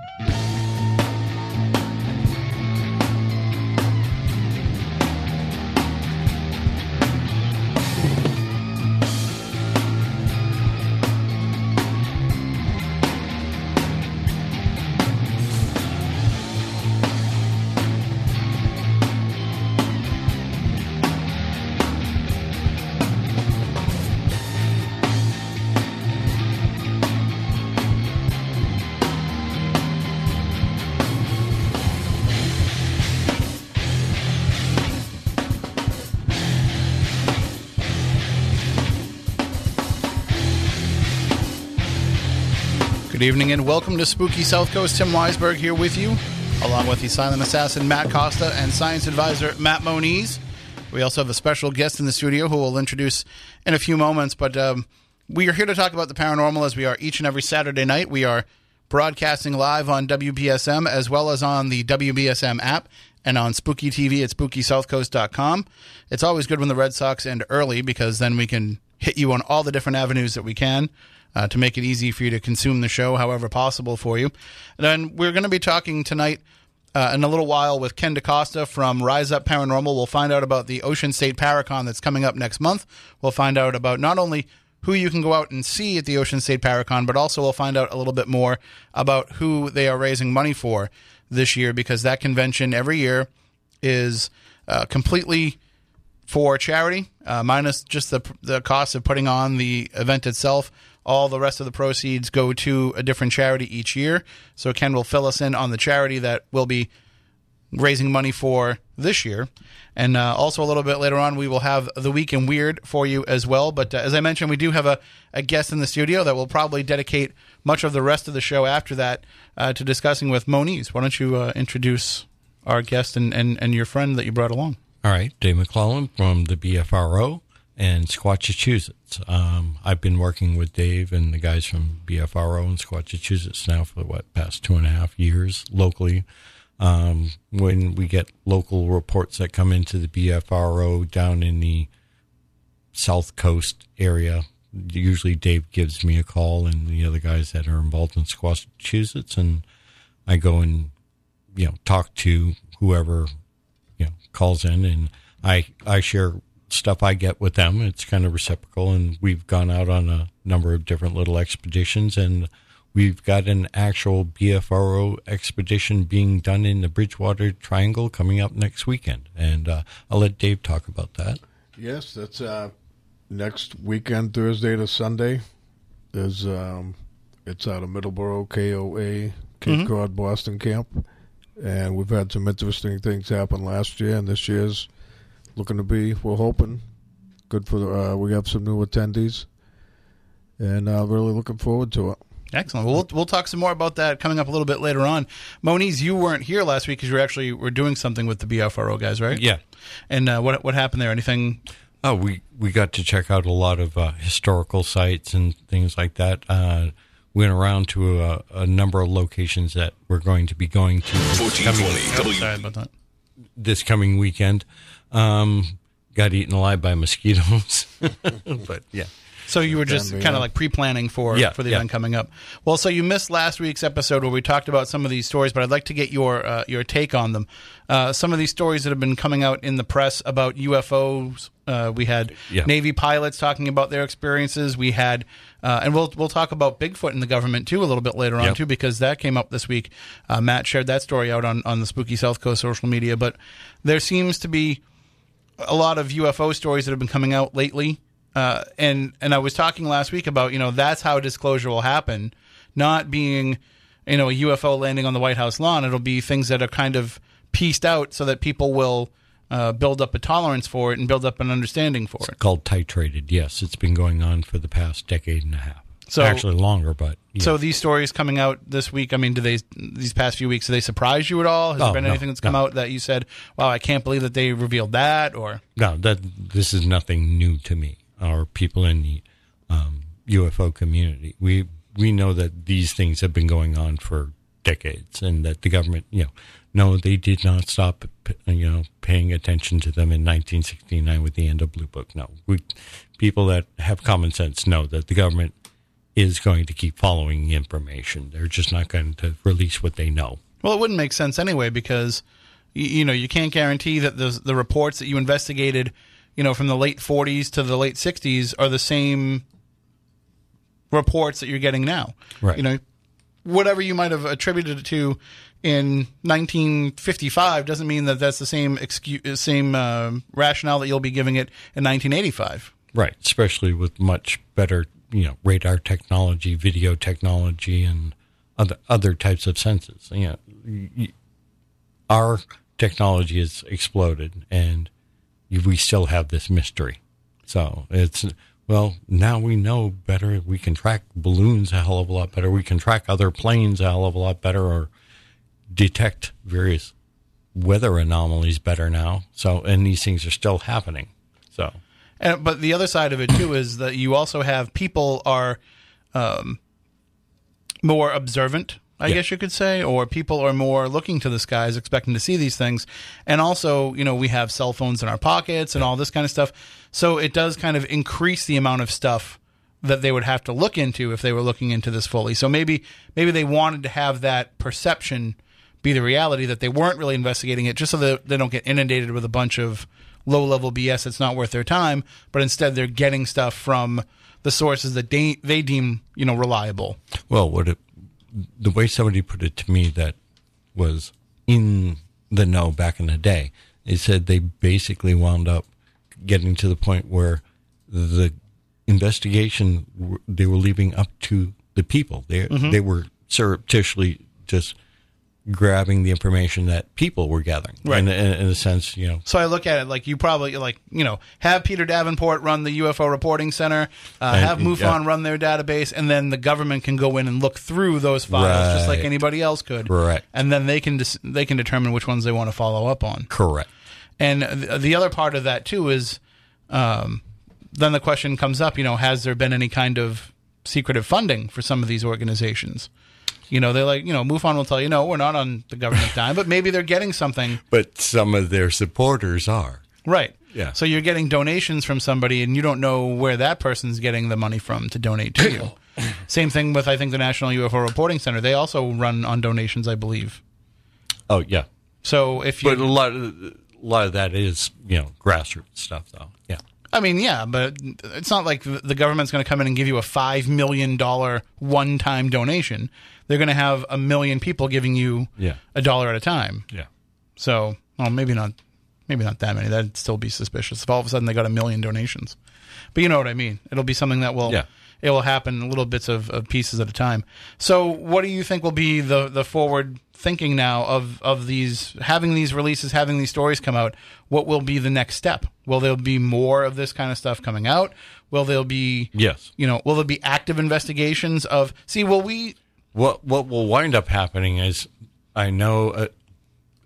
Yeah. Good evening and welcome to Spooky South Coast. Tim Weisberg here with you, along with the silent assassin Matt Costa and science advisor Matt Moniz. We also have a special guest in the studio who we'll introduce in a few moments. But um, we are here to talk about the paranormal as we are each and every Saturday night. We are broadcasting live on WBSM as well as on the WBSM app and on Spooky TV at SpookySouthCoast.com. It's always good when the Red Sox end early because then we can hit you on all the different avenues that we can uh, to make it easy for you to consume the show however possible for you. And then we're going to be talking tonight uh, in a little while with Ken DaCosta from Rise Up Paranormal. We'll find out about the Ocean State Paracon that's coming up next month. We'll find out about not only who you can go out and see at the Ocean State Paracon, but also we'll find out a little bit more about who they are raising money for this year because that convention every year is uh, completely for charity, uh, minus just the the cost of putting on the event itself. All the rest of the proceeds go to a different charity each year. So Ken will fill us in on the charity that we'll be raising money for this year. And uh, also a little bit later on, we will have the week in weird for you as well. But uh, as I mentioned, we do have a, a guest in the studio that will probably dedicate much of the rest of the show after that uh, to discussing with Moniz. Why don't you uh, introduce our guest and, and, and your friend that you brought along? All right, Dave McClellan from the BFRO and Squatchachusetts. Um, I've been working with Dave and the guys from BFRO and Squatchachusetts now for what past two and a half years locally. Um, when we get local reports that come into the BFRO down in the South Coast area, usually Dave gives me a call and the other guys that are involved in Squatchachusetts, and I go and you know talk to whoever you know calls in, and I I share stuff I get with them. It's kind of reciprocal, and we've gone out on a number of different little expeditions, and we've got an actual BFRO expedition being done in the Bridgewater Triangle coming up next weekend, and uh, I'll let Dave talk about that. Yes, that's uh, next weekend, Thursday to Sunday. Is um, it's out of Middleborough, KOA, Cape Mhm. Cod, Boston camp, and we've had some interesting things happen last year, and this year's looking to be. We're hoping good for. The, uh, we have some new attendees, and uh, really looking forward to it. Excellent. Well, we'll we'll talk some more about that coming up a little bit later on. Moniz, you weren't here last week because you were actually were doing something with the BFRO guys, right? Yeah. And uh, what what happened there? Anything? Oh, we we got to check out a lot of uh, historical sites and things like that. Uh, went around to a, a number of locations that we're going to be going to this coming, Oh, sorry about that. this coming weekend. Um, got eaten alive by mosquitoes, but yeah. So you were just kind of like pre-planning for Yeah, for the yeah. event coming up. Well, so you missed last week's episode where we talked about some of these stories, but I'd like to get your uh, your take on them. Uh, some of these stories that have been coming out in the press about UFOs. Uh, we had Yeah. Navy pilots talking about their experiences. We had, uh, and we'll we'll talk about Bigfoot in the government too a little bit later on Yep. too because that came up this week. Uh, Matt shared that story out on on the Spooky South Coast social media, but there seems to be a lot of UFO stories that have been coming out lately. Uh, and and I was talking last week about you know that's how disclosure will happen, not being you know a UFO landing on the White House lawn. It'll be things that are kind of pieced out so that people will uh, build up a tolerance for it and build up an understanding for it. Called titrated. Yes, it's been going on for the past decade and a half. So- actually longer, but yeah. So these stories coming out this week. I mean, do they these past few weeks? Do they surprise you at all? Has Oh, there been no, anything that's come no. out that you said, "Wow, I can't believe that they revealed that"? Or no, that this is nothing new to me or people in the um, UFO community. We we know that these things have been going on for decades, and that the government, you know, no, they did not stop, you know, paying attention to them in 1969 with the end of Blue Book. No, we people that have common sense know that the government is going to keep following the information. They're just not going to release what they know. Well, it wouldn't make sense anyway because you, you know you can't guarantee that the the reports that you investigated, you know, from the late 40s to the late 60s are the same reports that you're getting now. Right. You know, whatever you might have attributed it to in 1955 doesn't mean that that's the same excuse, same uh, rationale that you'll be giving it in 1985. Right, especially with much better, you know, radar technology, video technology, and other other types of senses. You know, our technology has exploded, and we still have this mystery. So it's well, now we know better. We can track balloons a hell of a lot better. We can track other planes a hell of a lot better, or detect various weather anomalies better now. So, and these things are still happening. So. And, but the other side of it too is that you also have people are um, more observant, I Yeah. guess you could say, or people are more looking to the skies, expecting to see these things. And also, you know, we have cell phones in our pockets and all this kind of stuff. So it does kind of increase the amount of stuff that they would have to look into if they were looking into this fully. So maybe maybe they wanted to have that perception be the reality that they weren't really investigating it just so that they don't get inundated with a bunch of low level BS that's not worth their time, but instead they're getting stuff from the sources that they, they deem, you know, reliable. Well, what it, the way somebody put it to me that was in the know back in the day, they said they basically wound up getting to the point where the investigation they were leaving up to the people. They mm-hmm. they were surreptitiously just grabbing the information that people were gathering. Right. In, in, in a sense, you know, So I look at it like you probably like you know have Peter Davenport run the UFO reporting center, uh, And- have MUFON yeah. run their database, and then the government can go in and look through those files just like anybody else could. Right. And then they can dis- they can determine which ones they want to follow up on. correct. And the, the other part of that too is, um, then the question comes up. You know, has there been any kind of secretive funding for some of these organizations? You know, they're like, you know, MUFON will tell you, no, we're not on the government dime, but maybe they're getting something But some of their supporters are. Right. Yeah. So you're getting donations from somebody, and you don't know where that person's getting the money from to donate to you. Same thing with I think the National UFO Reporting Center. They also run on donations, I believe. Oh yeah, So if you, but a lot of a lot of that is you know grassroots stuff though. Yeah. I mean, yeah, but it's not like the government's going to come in and give you a five million dollar one time donation. They're going to have a million people giving you Yeah. a dollar at a time. Yeah. So, well, maybe not, maybe not that many. That'd still be suspicious if all of a sudden they got a million donations. But you know what I mean. It'll be something that will, Yeah. it will happen little bits of, of pieces at a time. So, what do you think will be the the forward thinking now of of these having these releases, having these stories come out? What will be the next step? Will there be more of this kind of stuff coming out? Will there be Yes. You know, will there be active investigations of? See, will we? What what will wind up happening is, I know, uh,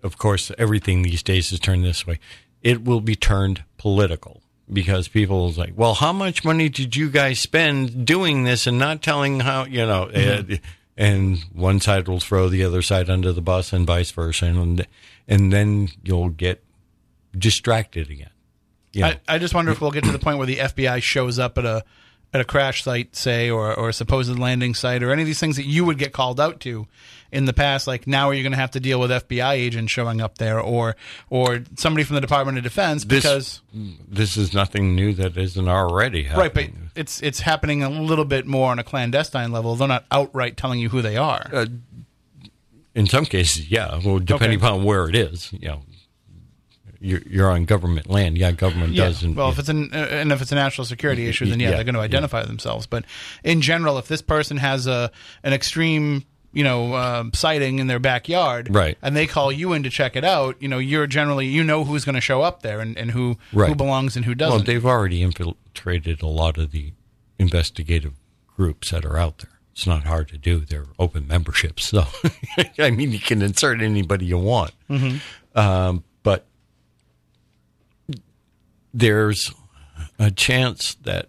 of course, everything these days is turned this way. It will be turned political because people is like, well, how much money did you guys spend doing this and not telling how you know? uh, and one side will throw the other side under the bus and vice versa, and and then you'll get distracted again. Yeah. I, I just wonder if we'll get to the point where the FBI shows up at a at a crash site, say, or or a supposed landing site, or any of these things that you would get called out to in the past. Like now, are you going to have to deal with FBI agents showing up there, or or somebody from the Department of Defense? Because this is nothing new that isn't already happening. right, but it's it's happening a little bit more on a clandestine level. They're not outright telling you who they are. Uh, in some cases, yeah. Well, depending Okay. upon where it is, you know, you're, you're on government land. Yeah, government Yeah. doesn't. Well, if it's an uh, and if it's a national security issue, then yeah, Yeah, they're going to identify themselves. But in general, if this person has a an extreme you know uh, sighting in their backyard, Right. and they call you in to check it out, you know, you're generally you know who's going to show up there and, and who who belongs and who doesn't. Well, they've already infiltrated a lot of the investigative groups that are out there. It's not hard to do. They're open memberships, so I mean, you can insert anybody you want. Um, but there's a chance that,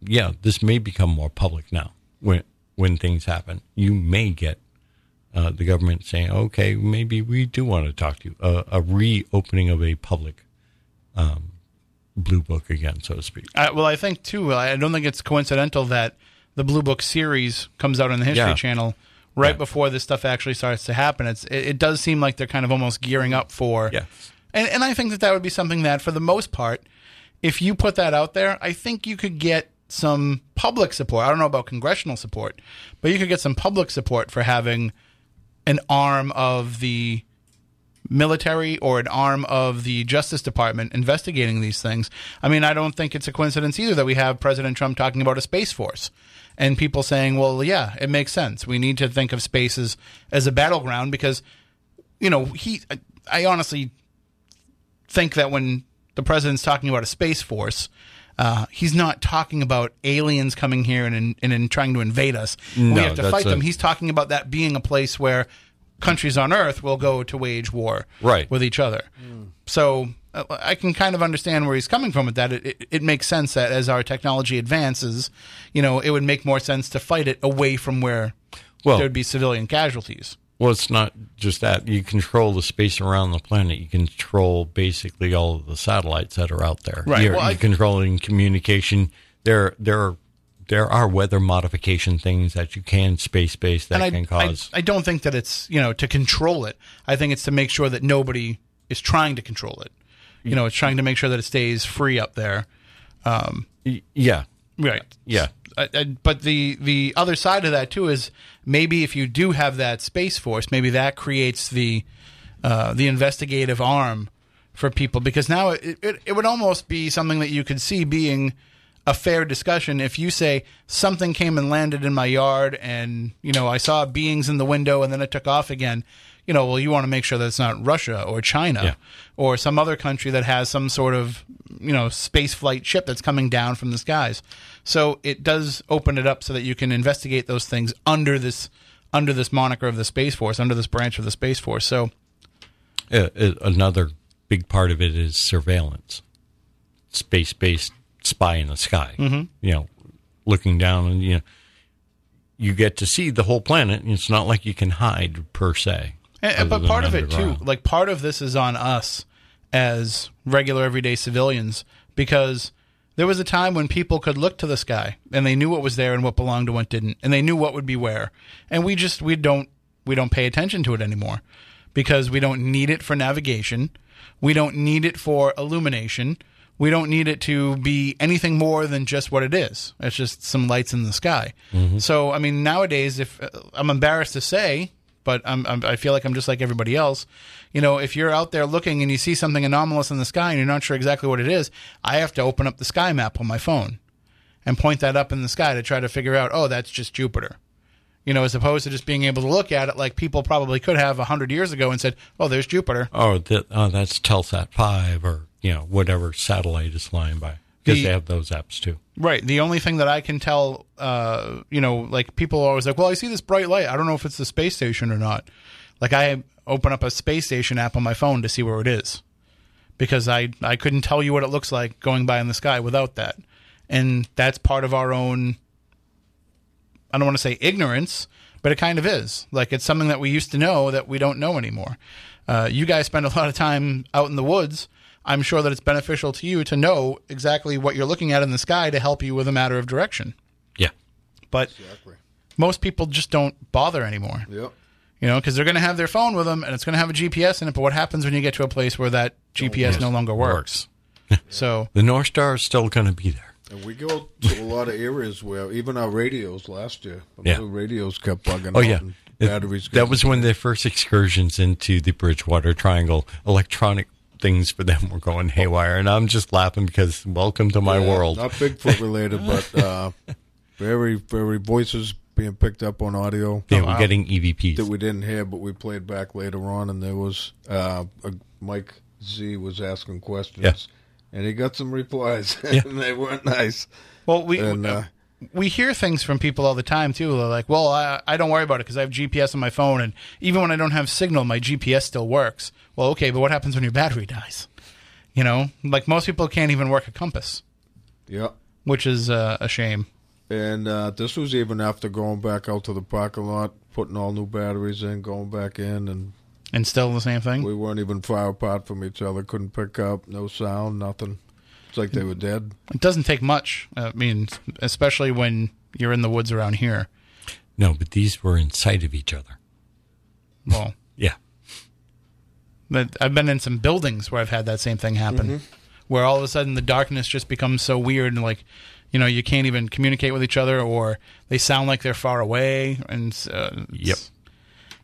yeah, this may become more public now. When when things happen, you may get uh, the government saying, "Okay, maybe we do want to talk to you." Uh, a reopening of a public um, blue book again, so to speak. I, well, I think too. I don't think it's coincidental that the Blue Book series comes out on the History Yeah. Channel right Yeah. before this stuff actually starts to happen. It's it, it does seem like they're kind of almost gearing up for. And and I think that that would be something that, for the most part, if you put that out there, I think you could get some public support. I don't know about congressional support, but you could get some public support for having an arm of the military or an arm of the Justice Department investigating these things. I mean, I don't think it's a coincidence either that we have President Trump talking about a space force and people saying, well, yeah, it makes sense. We need to think of space as, as a battleground because, you know, he, I, I honestly think that when the president's talking about a space force, uh, he's not talking about aliens coming here and, and, and trying to invade us. we have to fight them. a- He's talking about that being a place where countries on Earth will go to wage war Right. with each other. So uh, I can kind of understand where he's coming from with that. It, it, it makes sense that as our technology advances, you know, it would make more sense to fight it away from where Well- there would be civilian casualties. Well, it's not just that. You control the space around the planet. You control basically all of the satellites that are out there. Right. You're, Well, you're controlling communication. There, there, there are weather modification things that you can space based that and can cause. I, I don't think that it's you know to control it. I think it's to make sure that nobody is trying to control it. You know, it's trying to make sure that it stays free up there. Um, yeah, right. yeah. I, I, but the the other side of that too is maybe if you do have that space force, maybe that creates the uh, the investigative arm for people because now it, it it would almost be something that you could see being a fair discussion if you say something came and landed in my yard and you know I saw beings in the window and then it took off again. You know, well, you want to make sure that it's not Russia or China Yeah. or some other country that has some sort of you know space flight ship that's coming down from the skies. So it does open it up so that you can investigate those things under this under this moniker of the Space Force, under this branch of the Space Force. So Uh, uh, another big part of it is surveillance, space based spy in the sky. Mm-hmm. You know, looking down and you know, you get to see the whole planet. and It's not like you can hide per se. Eh, eh, and, but part of it too, like part of this is on us as regular everyday civilians because there was a time when people could look to the sky and they knew what was there and what belonged to what didn't, and they knew what would be where. And we just we don't we don't pay attention to it anymore because we don't need it for navigation. We don't need it for illumination. We don't need it to be anything more than just what it is. It's just some lights in the sky. So, I mean, nowadays, if I'm embarrassed to say, but I'm, I'm, I feel like I'm just like everybody else. You know, if you're out there looking and you see something anomalous in the sky and you're not sure exactly what it is, I have to open up the sky map on my phone and point that up in the sky to try to figure out, oh, that's just Jupiter. You know, as opposed to just being able to look at it like people probably could have a hundred years ago and said, "Oh, there's Jupiter." Oh, that, oh, that's Telsat five or you know whatever satellite is flying by because The- they have those apps too. Right. The only thing that I can tell, uh, you know, like people are always like, well, I see this bright light. I don't know if it's the space station or not. Like I open up a space station app on my phone to see where it is because I, I couldn't tell you what it looks like going by in the sky without that. And that's part of our own, I don't want to say ignorance, but it kind of is. Like it's something that we used to know that we don't know anymore. Uh, you guys spend a lot of time out in the woods. I'm sure that it's beneficial to you to know exactly what you're looking at in the sky to help you with a matter of direction. Yeah, But Exactly. most people just don't bother anymore, Yep. you know, because they're going to have their phone with them and it's going to have a GPS in it. But what happens when you get to a place where that GPS no longer works? so the North Star is still going to be there. And we go to a lot of areas where even our radios last year, Yeah. the radios kept bugging Oh out. yeah, and It- batteries. that was when the first excursions into the Bridgewater Triangle electronic things for them were going haywire, and I'm just laughing because welcome to my Yeah, world. Not Bigfoot related, but uh, very, very voices being picked up on audio yeah, we're getting E EVPs. that we didn't hear, but we played back later on, and there was uh, a, Mike Z was asking questions, Yeah. and he got some replies, Yeah. and they weren't nice. well, we And uh, we hear things from people all the time too. They're like, "Well, I, I don't worry about it because I have GPS on my phone, and even when I don't have signal, my GPS still works." Well, okay, but what happens when your battery dies? You know, like most people can't even work a compass, yeah. which is uh, a shame. And uh, this was even after going back out to the parking lot, putting all new batteries in, going back in, and And still the same thing. we weren't even far apart from each other. Couldn't pick up, no sound, nothing. It's like they were dead. It doesn't take much. I mean, especially when you're in the woods around here. No, but these were in sight of each other. Well, Yeah. but I've been in some buildings where I've had that same thing happen, where all of a sudden the darkness just becomes so weird and like, you know, you can't even communicate with each other, or they sound like they're far away, and uh, it's- Yep.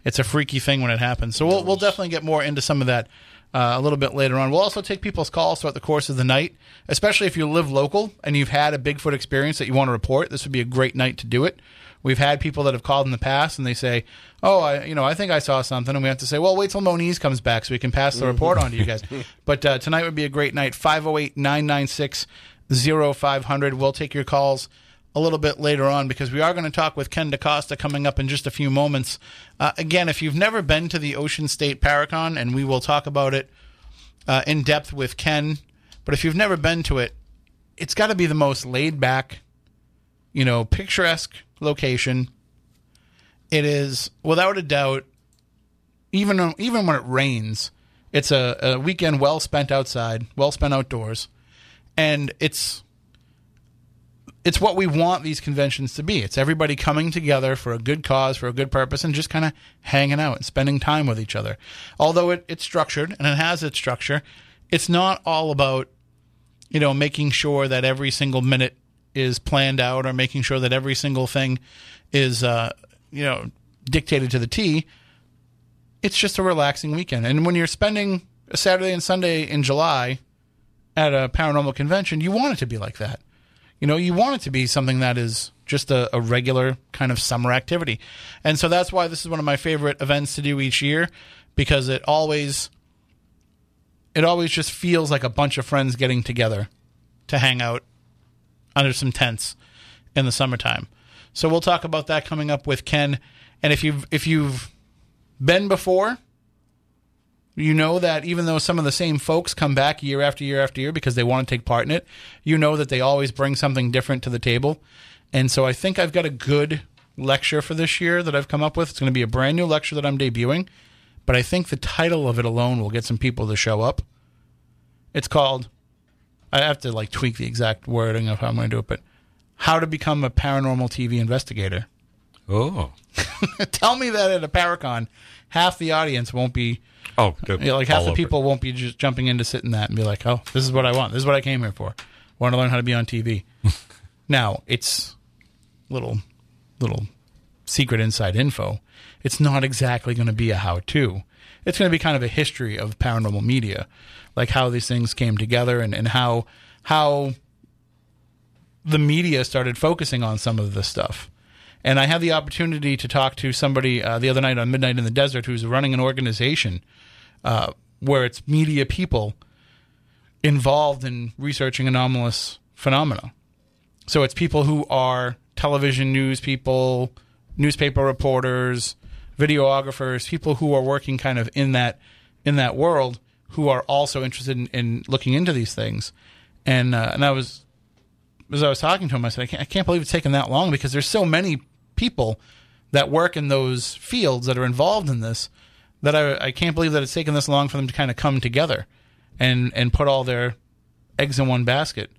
it's a freaky thing when it happens. So we'll we'll definitely get more into some of that uh, a little bit later on. We'll also take people's calls throughout the course of the night, especially if you live local and you've had a Bigfoot experience that you want to report. This would be a great night to do it. We've had people that have called in the past and they say, "Oh, I, you know, I think I saw something," and we have to say, "Well, wait till Moniz comes back so we can pass the report on to you guys." But uh, tonight would be a great night. 508-996-0500. We'll take your calls a little bit later on because we are going to talk with Ken DaCosta coming up in just a few moments. Uh, again, if you've never been to the Ocean State Paracon, and we will talk about it uh, in depth with Ken, but if you've never been to it, it's got to be the most laid back, you know, picturesque location. It is without a doubt, even even when it rains, it's a, a weekend well spent outside, well spent outdoors, and it's it's what we want these conventions to be. It's everybody coming together for a good cause, for a good purpose, and just kind of hanging out and spending time with each other. Although it, it's structured and it has its structure, it's not all about, you know, making sure that every single minute is planned out or making sure that every single thing is, uh, you know, dictated to the T. It's just a relaxing weekend. And when you're spending a Saturday and Sunday in July at a paranormal convention, you want it to be like that. You know, you want it to be something that is just a, a, regular kind of summer activity. And so that's why this is one of my favorite events to do each year because it always it always just feels like a bunch of friends getting together to hang out under some tents in the summertime. So we'll talk about that coming up with Ken. And if you've if you've been before, you know that even though some of the same folks come back year after year after year because they want to take part in it, you know that they always bring something different to the table. And so I think I've got a good lecture for this year that I've come up with. It's going to be a brand new lecture that I'm debuting, but I think the title of it alone will get some people to show up. It's called I have to like tweak the exact wording of how I'm going to do it, but how to become a paranormal TV investigator. Oh. Tell me that at a Paracon, half the audience won't be Oh, you know, like half the people won't be just jumping in to sit in that and be like, "Oh, this is what I want. This is what I came here for. Want to learn how to be on TV." now, it's little little secret inside info. It's not exactly going to be a how-to. It's going to be kind of a history of paranormal media, like how these things came together and, and how how the media started focusing on some of this stuff. And I had the opportunity to talk to somebody uh, the other night on Midnight in the Desert who's running an organization uh, where it's media people involved in researching anomalous phenomena. So it's people who are television news people, newspaper reporters, videographers, people who are working kind of in that in that world who are also interested in, in looking into these things. And uh, and I was as I was talking to him, I said, I can't, I can't believe it's taken that long because there's so many people that work in those fields that are involved in this that I, I can't believe that it's taken this long for them to kind of come together and and put all their eggs in one basket.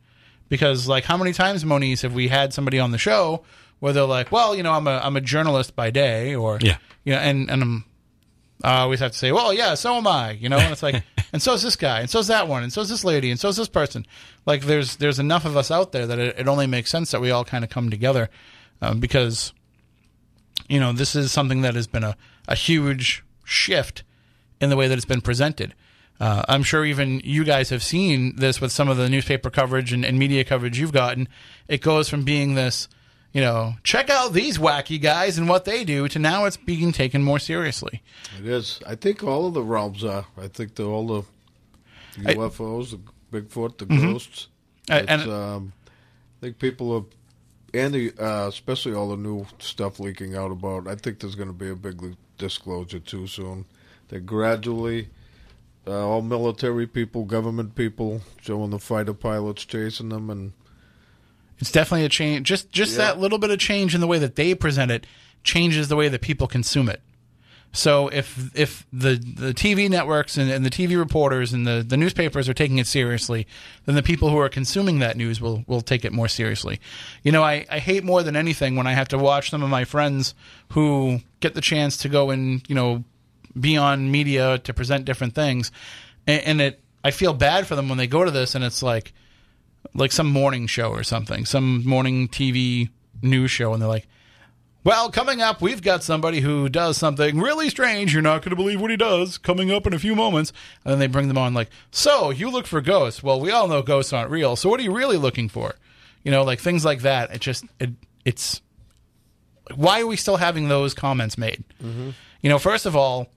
Because like how many times, Moniz, have we had somebody on the show where they're like, well, you know, I'm a I'm a journalist by day, or Yeah. you know, and and I'm, I always have to say, well, yeah, so am I, you know, and it's like, and so is this guy, and so is that one, and so is this lady, and so is this person. Like, there's there's enough of us out there that it, it only makes sense that we all kind of come together, um, because, you know, this is something that has been a a huge shift in the way that it's been presented. Uh, I'm sure even you guys have seen this with some of the newspaper coverage and, and media coverage you've gotten. It goes from being this, you know, check out these wacky guys and what they do to now it's being taken more seriously. It is. I think all of the realms are. I think the all the I- UFOs, the Bigfoot, the ghosts. Uh, It's, and um, I think people are, and the, uh, especially all the new stuff leaking out about. I think there's going to be a big disclosure too soon. That gradually, uh, all military people, government people, showing the fighter pilots chasing them, and it's definitely a change. Just just Yeah. that little bit of change in the way that they present it changes the way that people consume it. So if if the the TV networks and, and the TV reporters and the, the newspapers are taking it seriously, then the people who are consuming that news will will take it more seriously. You know, I, I hate more than anything when I have to watch some of my friends who get the chance to go and you know be on media to present different things, and, and it I feel bad for them when they go to this and it's like like some morning show or something, some morning TV news show, and they're like well, coming up, we've got somebody who does something really strange. You're not going to believe what he does. Coming up in a few moments. And then they bring them on, like, so you look for ghosts. Well, we all know ghosts aren't real. So what are you really looking for? You know, like things like that. It just, it, it's, why are we still having those comments made? Mm-hmm. You know, first of all,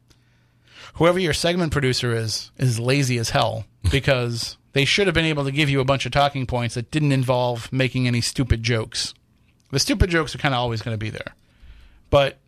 whoever your segment producer is, is lazy as hell because they should have been able to give you a bunch of talking points that didn't involve making any stupid jokes. The stupid jokes are kind of always going to be there. But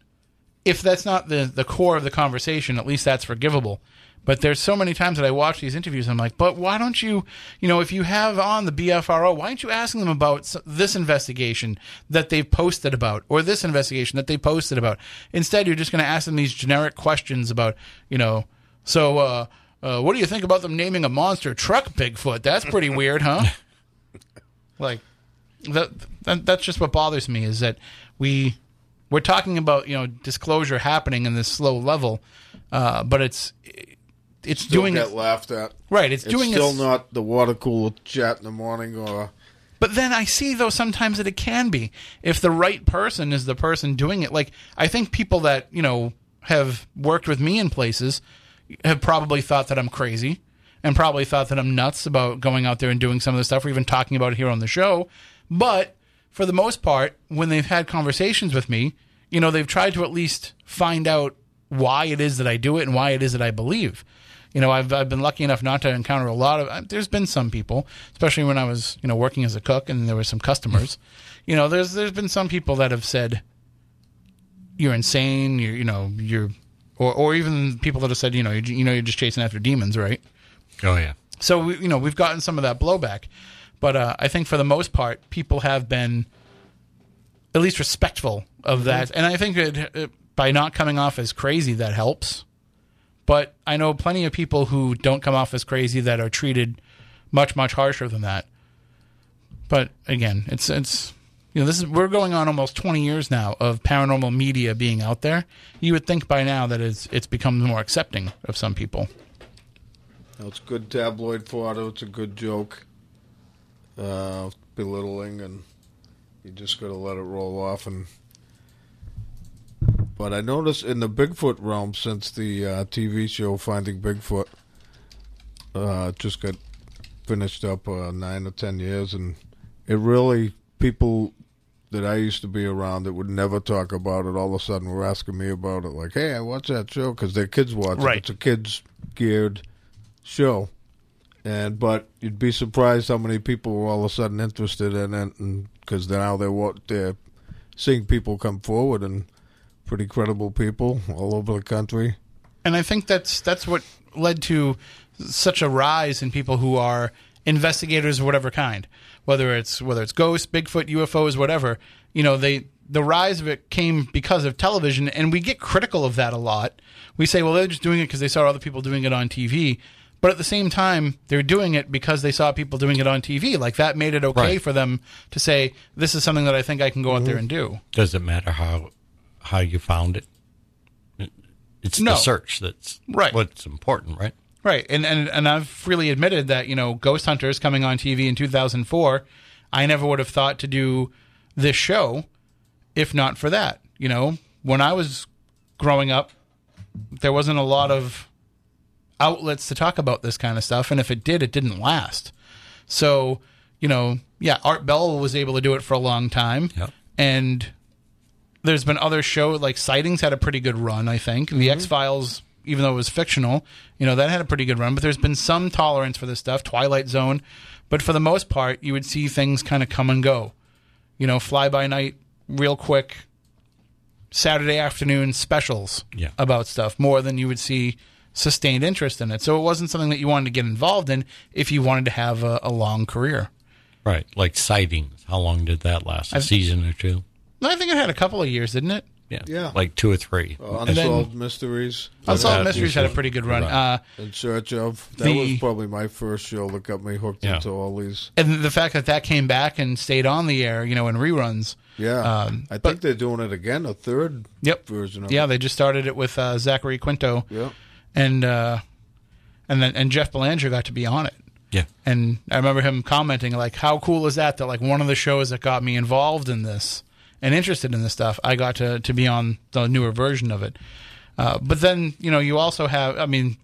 if that's not the the core of the conversation, at least that's forgivable. But there's so many times that I watch these interviews, and I'm like, but why don't you, you know, if you have on the BFRO, why aren't you asking them about this investigation that they've posted about, or this investigation that they posted about? Instead, you're just going to ask them these generic questions about, you know, so uh, uh, what do you think about them naming a monster truck Bigfoot? That's pretty weird, huh? like that, that that's just what bothers me is that we we're talking about you know disclosure happening in this slow level, uh, but it's it's Still doing get it laughed at. right. It's, It's doing still its, not the water cooler chat in the morning or But then I see though sometimes that it can be if the right person is the person doing it. Like I think people that you know have worked with me in places have probably thought that I'm crazy and probably thought that I'm nuts about going out there and doing some of the stuff or even talking about it here on the show. But for the most part, when they've had conversations with me, you know, they've tried to at least find out why it is that I do it and why it is that I believe. You know, I've, I've been lucky enough not to encounter a lot of. uh, There's been some people, especially when I was, you know, working as a cook and there were some customers. You know, there's there's been some people that have said, "You're insane." You're, you know, you're, or or even people that have said, you know, you, you know, you're just chasing after demons, right? Oh yeah. So we, you know we've gotten some of that blowback, but uh, I think for the most part, people have been at least respectful of that, and I think it, it, by not coming off as crazy, that helps. But I know plenty of people who don't come off as crazy that are treated much much harsher than that. But again, it's it's you know this is we're going on almost 20 years now of paranormal media being out there. You would think by now that it's it's become more accepting of some people. you know, it's good tabloid fodder. It's a good joke, uh, belittling, and you just got to let it roll off. And but I noticed in the Bigfoot realm, since the uh, TV show Finding Bigfoot uh, just got finished up uh, nine or ten years, and it really people that I used to be around that would never talk about it, all of a sudden were asking me about it. Like, hey, I watch that show because their kids watch Right. it. It's a kids geared show, and but you'd be surprised how many people were all of a sudden interested in it, because now they're they're seeing people come forward and pretty credible people all over the country. and I think that's that's what led to such a rise in people who are investigators of whatever kind, whether it's whether it's ghosts, Bigfoot, UFOs, whatever. You know, they the rise of it came because of television, and we get critical of that a lot. We say, well, they're just doing it because they saw other people doing it on TV. But at the same time, they're doing it because they saw people doing it on TV. Like that made it okay Right. for them to say, "This is something that I think I can go out there and do." Does it matter how how you found it? It's No. the search that's Right. what's important, right? Right, and and and I've freely admitted that you know Ghost Hunters coming on TV in 2004, I never would have thought to do this show if not for that. You know, when I was growing up, there wasn't a lot of outlets to talk about this kind of stuff, and if it did, it didn't last. So, you know, yeah, Art Bell was able to do it for a long time, Yep. and there's been other shows like Sightings had a pretty good run. I think the mm-hmm. X Files, even though it was fictional, you know that had a pretty good run. But there's been some tolerance for this stuff. Twilight Zone, but for the most part, you would see things kind of come and go. You know, fly by night, real quick. Saturday afternoon specials Yeah. about stuff more than you would see sustained interest in it. So it wasn't something that you wanted to get involved in if you wanted to have a, a long career. Right. Like sightings. How long did that last? A I've- season or two? I think it had a couple of years, didn't it? Yeah, Yeah. like two or three. Uh, And then- Unsolved Mysteries. Unsolved that Mysteries had a pretty good run. right. Uh, In Search of. That The- was probably my first show that got me hooked Yeah. into all these. and the fact that that came back and stayed on the air, you know, in reruns. Yeah. Um, I but- think they're doing it again, a third Yep. version of Yeah, it. they just started it with uh, Zachary Quinto, Yeah. And uh, and then and Jeff Belanger got to be on it. Yeah, And I remember him commenting like, "How cool is that? That like one of the shows that got me involved in this and interested in this stuff, I got to to be on the newer version of it." Uh, but then you know you also have, I mean,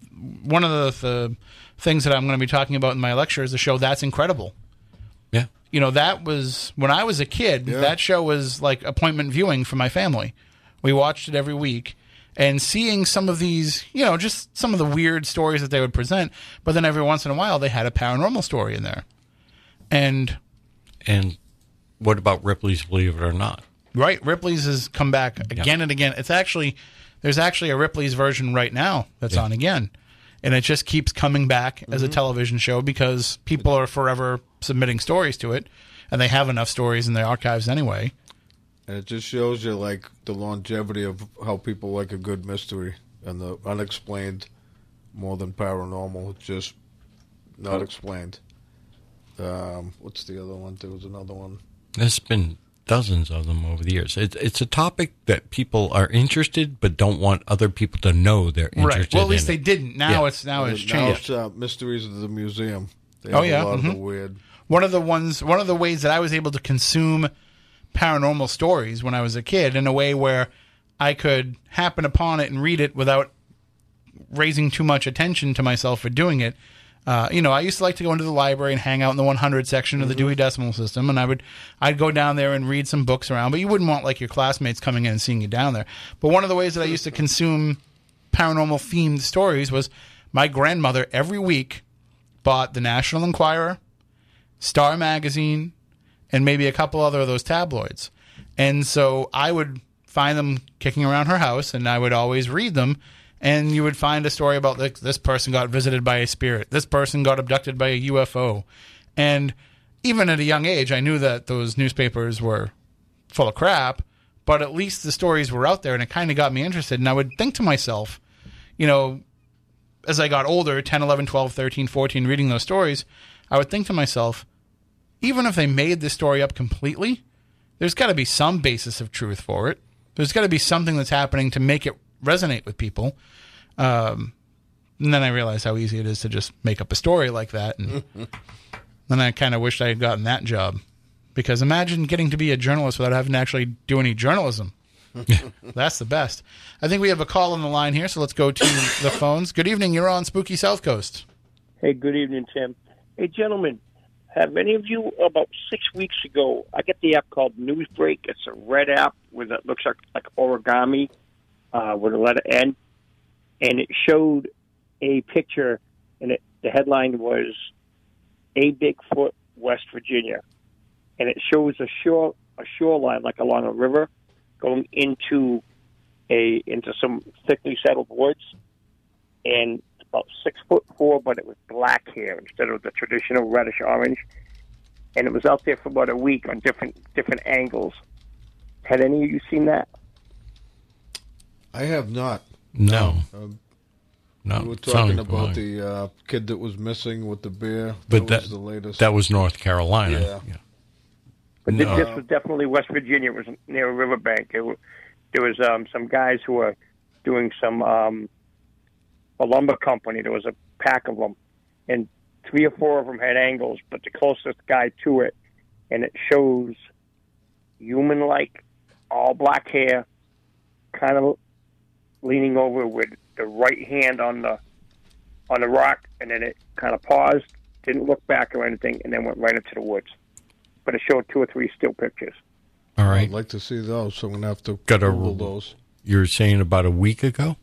one of the, the things that I'm going to be talking about in my lecture is the show That's Incredible. yeah. You know that was when I was a kid. Yeah. That show was like appointment viewing for my family. We watched it every week. And seeing some of these, you know, just some of the weird stories that they would present, but then every once in a while they had a paranormal story in there. And And what about Ripley's Believe It or Not? right, Ripley's has come back again and again. It's actually there's actually a Ripley's version right now that's on again. And it just keeps coming back as a mm-hmm. television show because people are forever submitting stories to it and they have enough stories in their archives anyway. And it just shows you, like, the longevity of how people like a good mystery and the unexplained more than paranormal. It's just not explained. Um, what's the other one? There was another one. There's been dozens of them over the years. It's it's a topic that people are interested, but don't want other people to know they're interested. In right. Well, at least in they it. didn't. Now Yeah. it's now it's now changed. it's uh, Mysteries of the Museum. They Oh, yeah, a lot mhm. of the weird. one of the ones one of the ways that I was able to consume paranormal stories when I was a kid in a way where I could happen upon it and read it without raising too much attention to myself for doing it. Uh, you know, I used to like to go into the library and hang out in the 100 section of the Dewey Decimal System, and I would, I'd go down there and read some books around. But you wouldn't want like your classmates coming in and seeing you down there. But one of the ways that I used to consume paranormal themed stories was my grandmother every week bought the National Enquirer, Star Magazine, and maybe a couple other of those tabloids. And so I would find them kicking around her house, and I would always read them. And you would find a story about like this person got visited by a spirit, this person got abducted by a UFO, and even at a young age, I knew that those newspapers were full of crap. But at least the stories were out there, and it kind of got me interested. And I would think to myself, you know, as I got older 10, 11, 12, 13, 14, reading those stories, I would think to myself, even if they made this story up completely, there's got to be some basis of truth for it. There's got to be something that's happening to make it resonate with people. Um, and then I realized how easy it is to just make up a story like that. And then I kind of wished I had gotten that job. Because imagine getting to be a journalist without having to actually do any journalism. That's the best. I think we have a call on the line here, so let's go to the phones. Good evening. You're on Spooky South Coast. Hey, good evening, Tim. Hey, gentlemen, have any of you about six weeks ago? I get the app called Newsbreak. It's a red app with it looks like like origami uh, with a letter N, and it showed a picture, and it, the headline was "A Bigfoot, West Virginia," and it shows a shore a shoreline like along a river going into a into some thickly settled woods, and about six foot four, but it was black hair instead of the traditional reddish orange. And it was out there for about a week on different different angles. Had any of you seen that? I have not. No, Um, no. we were it's talking not about going. the uh, kid that was missing with the bear. But that, was that- the latest. That was North Carolina. Yeah. But No. this was definitely West Virginia. It was near a riverbank. It there was um, some guys who were doing some um, a lumber company. There was a pack of them, and three or four of them had angles, but the closest guy to it, and it shows human-like, all black hair, kind of leaning over with the right hand on the on the rock, and then it kind of paused, didn't look back or anything, and then went right into the woods. But it showed two or three still pictures. All right, I'd like to see those, so I'm gonna have to Got a- Google those. You're saying about a week ago?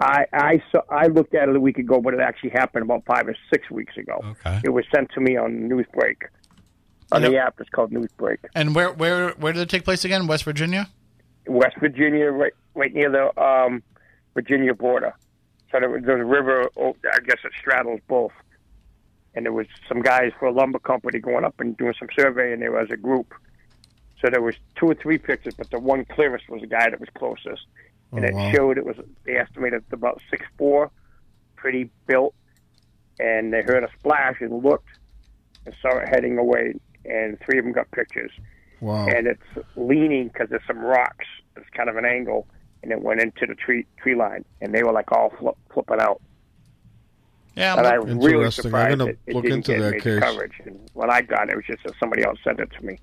I I saw I looked at it a week ago, but it actually happened about five or six weeks ago. Okay. It was sent to me on Newsbreak. On the app, it's called Newsbreak. And where where where did it take place again? West Virginia. West Virginia, right right near the um, Virginia border. So there was, there was a river. Oh, I guess it straddles both. And there was some guys for a lumber company going up and doing some survey, and there was a group. So there was two or three pictures, but the one clearest was the guy that was closest, and Oh, it wow. showed it was they estimated about six four, pretty built, and they heard a splash and looked and saw it heading away, and three of them got pictures, Wow. and it's leaning because there's some rocks. It's kind of an angle, and it went into the tree tree line, and they were like all flip, flipping out. Yeah, And I I'm, really Interesting. I'm surprised gonna it, it look didn't into get that case. coverage. And when I got it, it was just that somebody else sent it to me.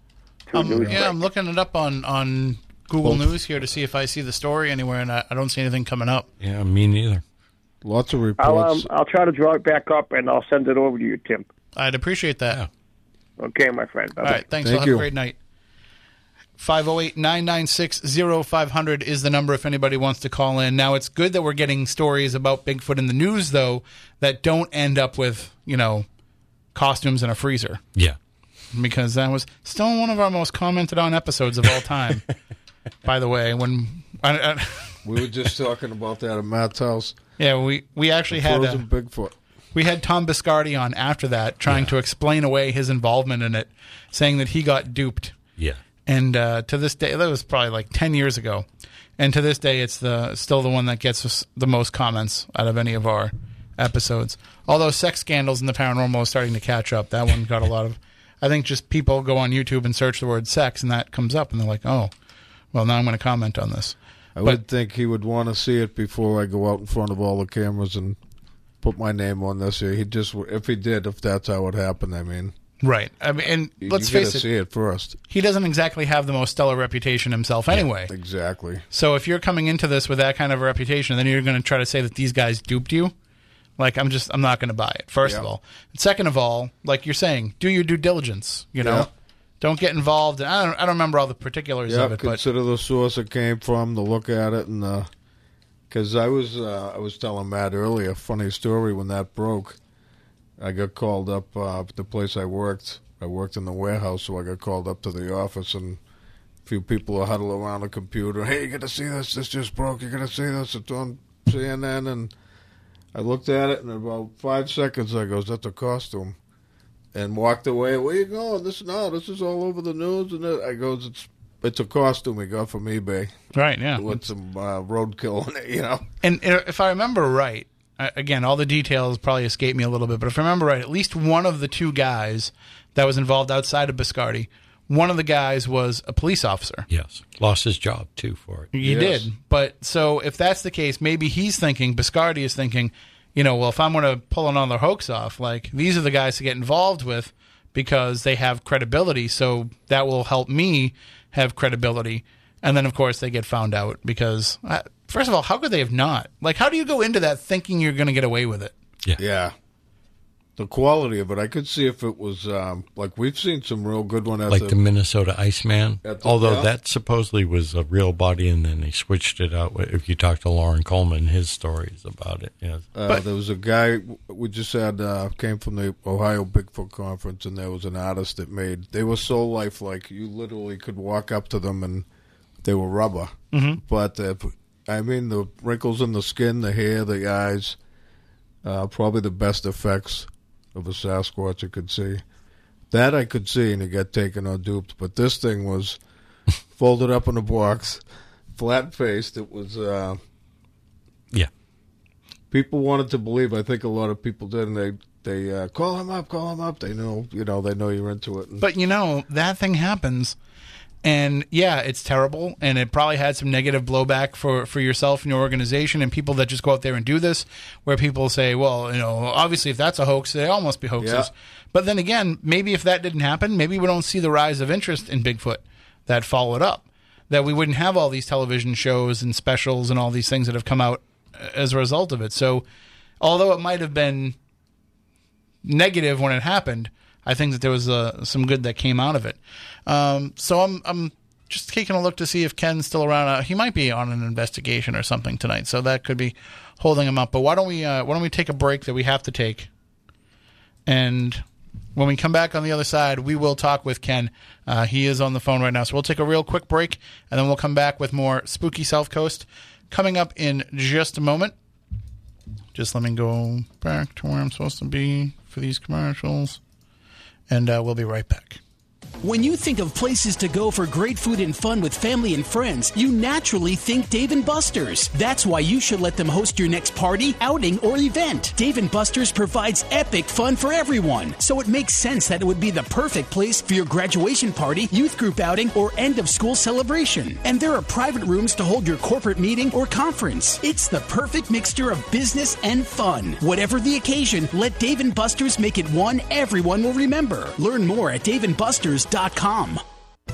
um, Newsbreak. yeah, I'm looking it up on on Google News here to see if I see the story anywhere, and I, I don't see anything coming up. Yeah, me neither. Lots of I'll um, reports. I'll try to draw it back up and I'll send it over to you, Tim. I'd appreciate that. Yeah. Okay, my friend. All right, thanks. Thank I'll have you. a great night. 508-996-0500 is the number if anybody wants to call in. Now, it's good that we're getting stories about Bigfoot in the news, though, that don't end up with, you know, costumes in a freezer. Yeah. Because that was still one of our most commented on episodes of all time. By the way, when... I, I, we were just talking about that at Matt's house. yeah, we, we actually had... Frozen A, Bigfoot. we had Tom Biscardi on after that, trying to explain away his involvement in it, saying that he got duped. Yeah. and uh, to this day, that was probably like ten years ago, and to this day, it's the still the one that gets us the most comments out of any of our episodes. Although sex scandals in the paranormal is starting to catch up, that one got a lot of. I think just people go on YouTube and search the word sex, and that comes up, and they're like, "Oh, well, now I'm going to comment on this." I But- would think he would want to see it before I go out in front of all the cameras and put my name on this here. He just, if he did, if that's how it happened, I mean, Right. I mean, and you, let's you face it, see it first. he doesn't exactly have the most stellar reputation himself, anyway. Exactly. So if you're coming into this with that kind of a reputation, then you're going to try to say that these guys duped you. Like I'm just I'm not going to buy it. First of all, and second of all, like you're saying, do your due diligence. You know, Yeah. Don't get involved. And I don't I don't remember all the particulars Yeah, of it, but consider the source it came from, to look at it, and because I was uh, I was telling Matt earlier, funny story when that broke. I got called up uh, the place I worked. I worked in the warehouse, so I got called up to the office, and a few people are huddled around a computer. Hey, you got to see this? This just broke. You got to see this? It's on CNN, and I looked at it, and in about five seconds, I goes, "That's a costume." And walked away. Where you going? This no, this is all over the news. And it, I goes, it's it's a costume we got from eBay right, yeah. with some uh, roadkill in it, you know. And if I remember right, again, all the details probably escape me a little bit, but if I remember right, at least one of the two guys that was involved outside of Biscardi, one of the guys was a police officer. Yes. Lost his job too for it. He Yes. did. But so if that's the case, maybe he's thinking, Biscardi is thinking, you know, well, if I'm going to pull another hoax off, like these are the guys to get involved with because they have credibility. So that will help me have credibility. And then, of course, they get found out because, uh, first of all, how could they have not? Like, how do you go into that thinking you're going to get away with it? Yeah. Yeah. The quality of it, I could see if it was um, like we've seen some real good one at Like the, the Minnesota Iceman. The- Although yeah. that supposedly was a real body, and then they switched it out. If you talk to Loren Coleman, his stories about it. Yes. uh, but- there was a guy we just had uh, came from the Ohio Bigfoot conference, and there was an artist that made. They were so lifelike, you literally could walk up to them and they were rubber. Mm-hmm. But uh, I mean, the wrinkles in the skin, the hair, the eyes, uh, probably the best effects of a Sasquatch you could see. That I could see and it got taken or duped, but this thing was folded up in a box, flat faced. It was. Uh, Yeah. people wanted to believe. I think a lot of people did, and they they uh, call him up, call him up. They know, you know, they know you're into it. And But you know, that thing happens. And yeah, it's terrible, and it probably had some negative blowback for, for yourself and your organization and people that just go out there and do this, where people say, well, you know, obviously if that's a hoax, they all must be hoaxes. Yeah. But then again, maybe if that didn't happen, maybe we don't see the rise of interest in Bigfoot that followed up. That we wouldn't have all these television shows and specials and all these things that have come out uh, as a result of it. So, although it might have been negative when it happened, I think that there was uh, some good that came out of it. Um, so I'm I'm just taking a look to see if Ken's still around. Uh, he might be on an investigation or something tonight, so that could be holding him up. But why don't we uh, why don't we take a break that we have to take, and when we come back on the other side, we will talk with Ken. Uh, he is on the phone right now, so we'll take a real quick break, and then we'll come back with more spooky South Coast coming up in just a moment. Just let me go back to where I'm supposed to be for these commercials, and uh, we'll be right back. When you think of places to go for great food and fun with family and friends, you naturally think Dave and Buster's. That's why you should let them host your next party, outing, or event. Dave and Buster's provides epic fun for everyone, so it makes sense that it would be the perfect place for your graduation party, youth group outing, or end of school celebration. And there are private rooms to hold your corporate meeting or conference. It's the perfect mixture of business and fun. Whatever the occasion, let Dave and Buster's make it one everyone will remember. Learn more at daveandbusters.com.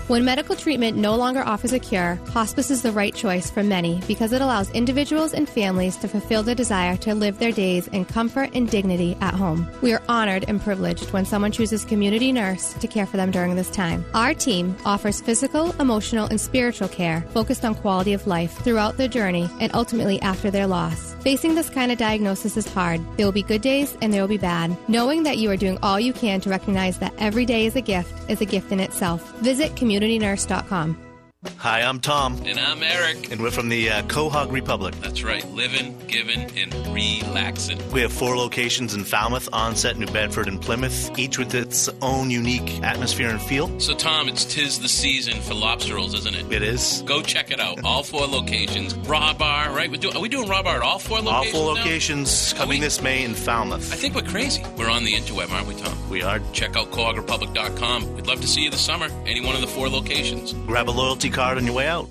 When medical treatment no longer offers a cure, hospice is the right choice for many because it allows individuals and families to fulfill their desire to live their days in comfort and dignity at home. We are honored and privileged when someone chooses community nurse to care for them during this time. Our team offers physical, emotional, and spiritual care focused on quality of life throughout their journey and ultimately after their loss. Facing this kind of diagnosis is hard. There will be good days and there will be bad. Knowing that you are doing all you can to recognize that every day is a gift is a gift in itself. Visit communitynurse.com. Hi, I'm Tom. And I'm Eric. And we're from the uh, Quahog Republic. That's right, living, giving, and relaxing. We have four locations in Falmouth, Onset, New Bedford, and Plymouth, each with its own unique atmosphere and feel. So, Tom, it's tis the season for lobster rolls, isn't it? It is. Go check it out. All four locations. Raw bar, right? We do, are we doing raw bar at all four locations? All four now? locations coming we, this May in Falmouth. I think we're crazy. We're on the interweb, aren't we, Tom? We are. Check out quahogrepublic.com. We'd love to see you this summer. Any one of the four locations. Grab a loyalty card on your way out.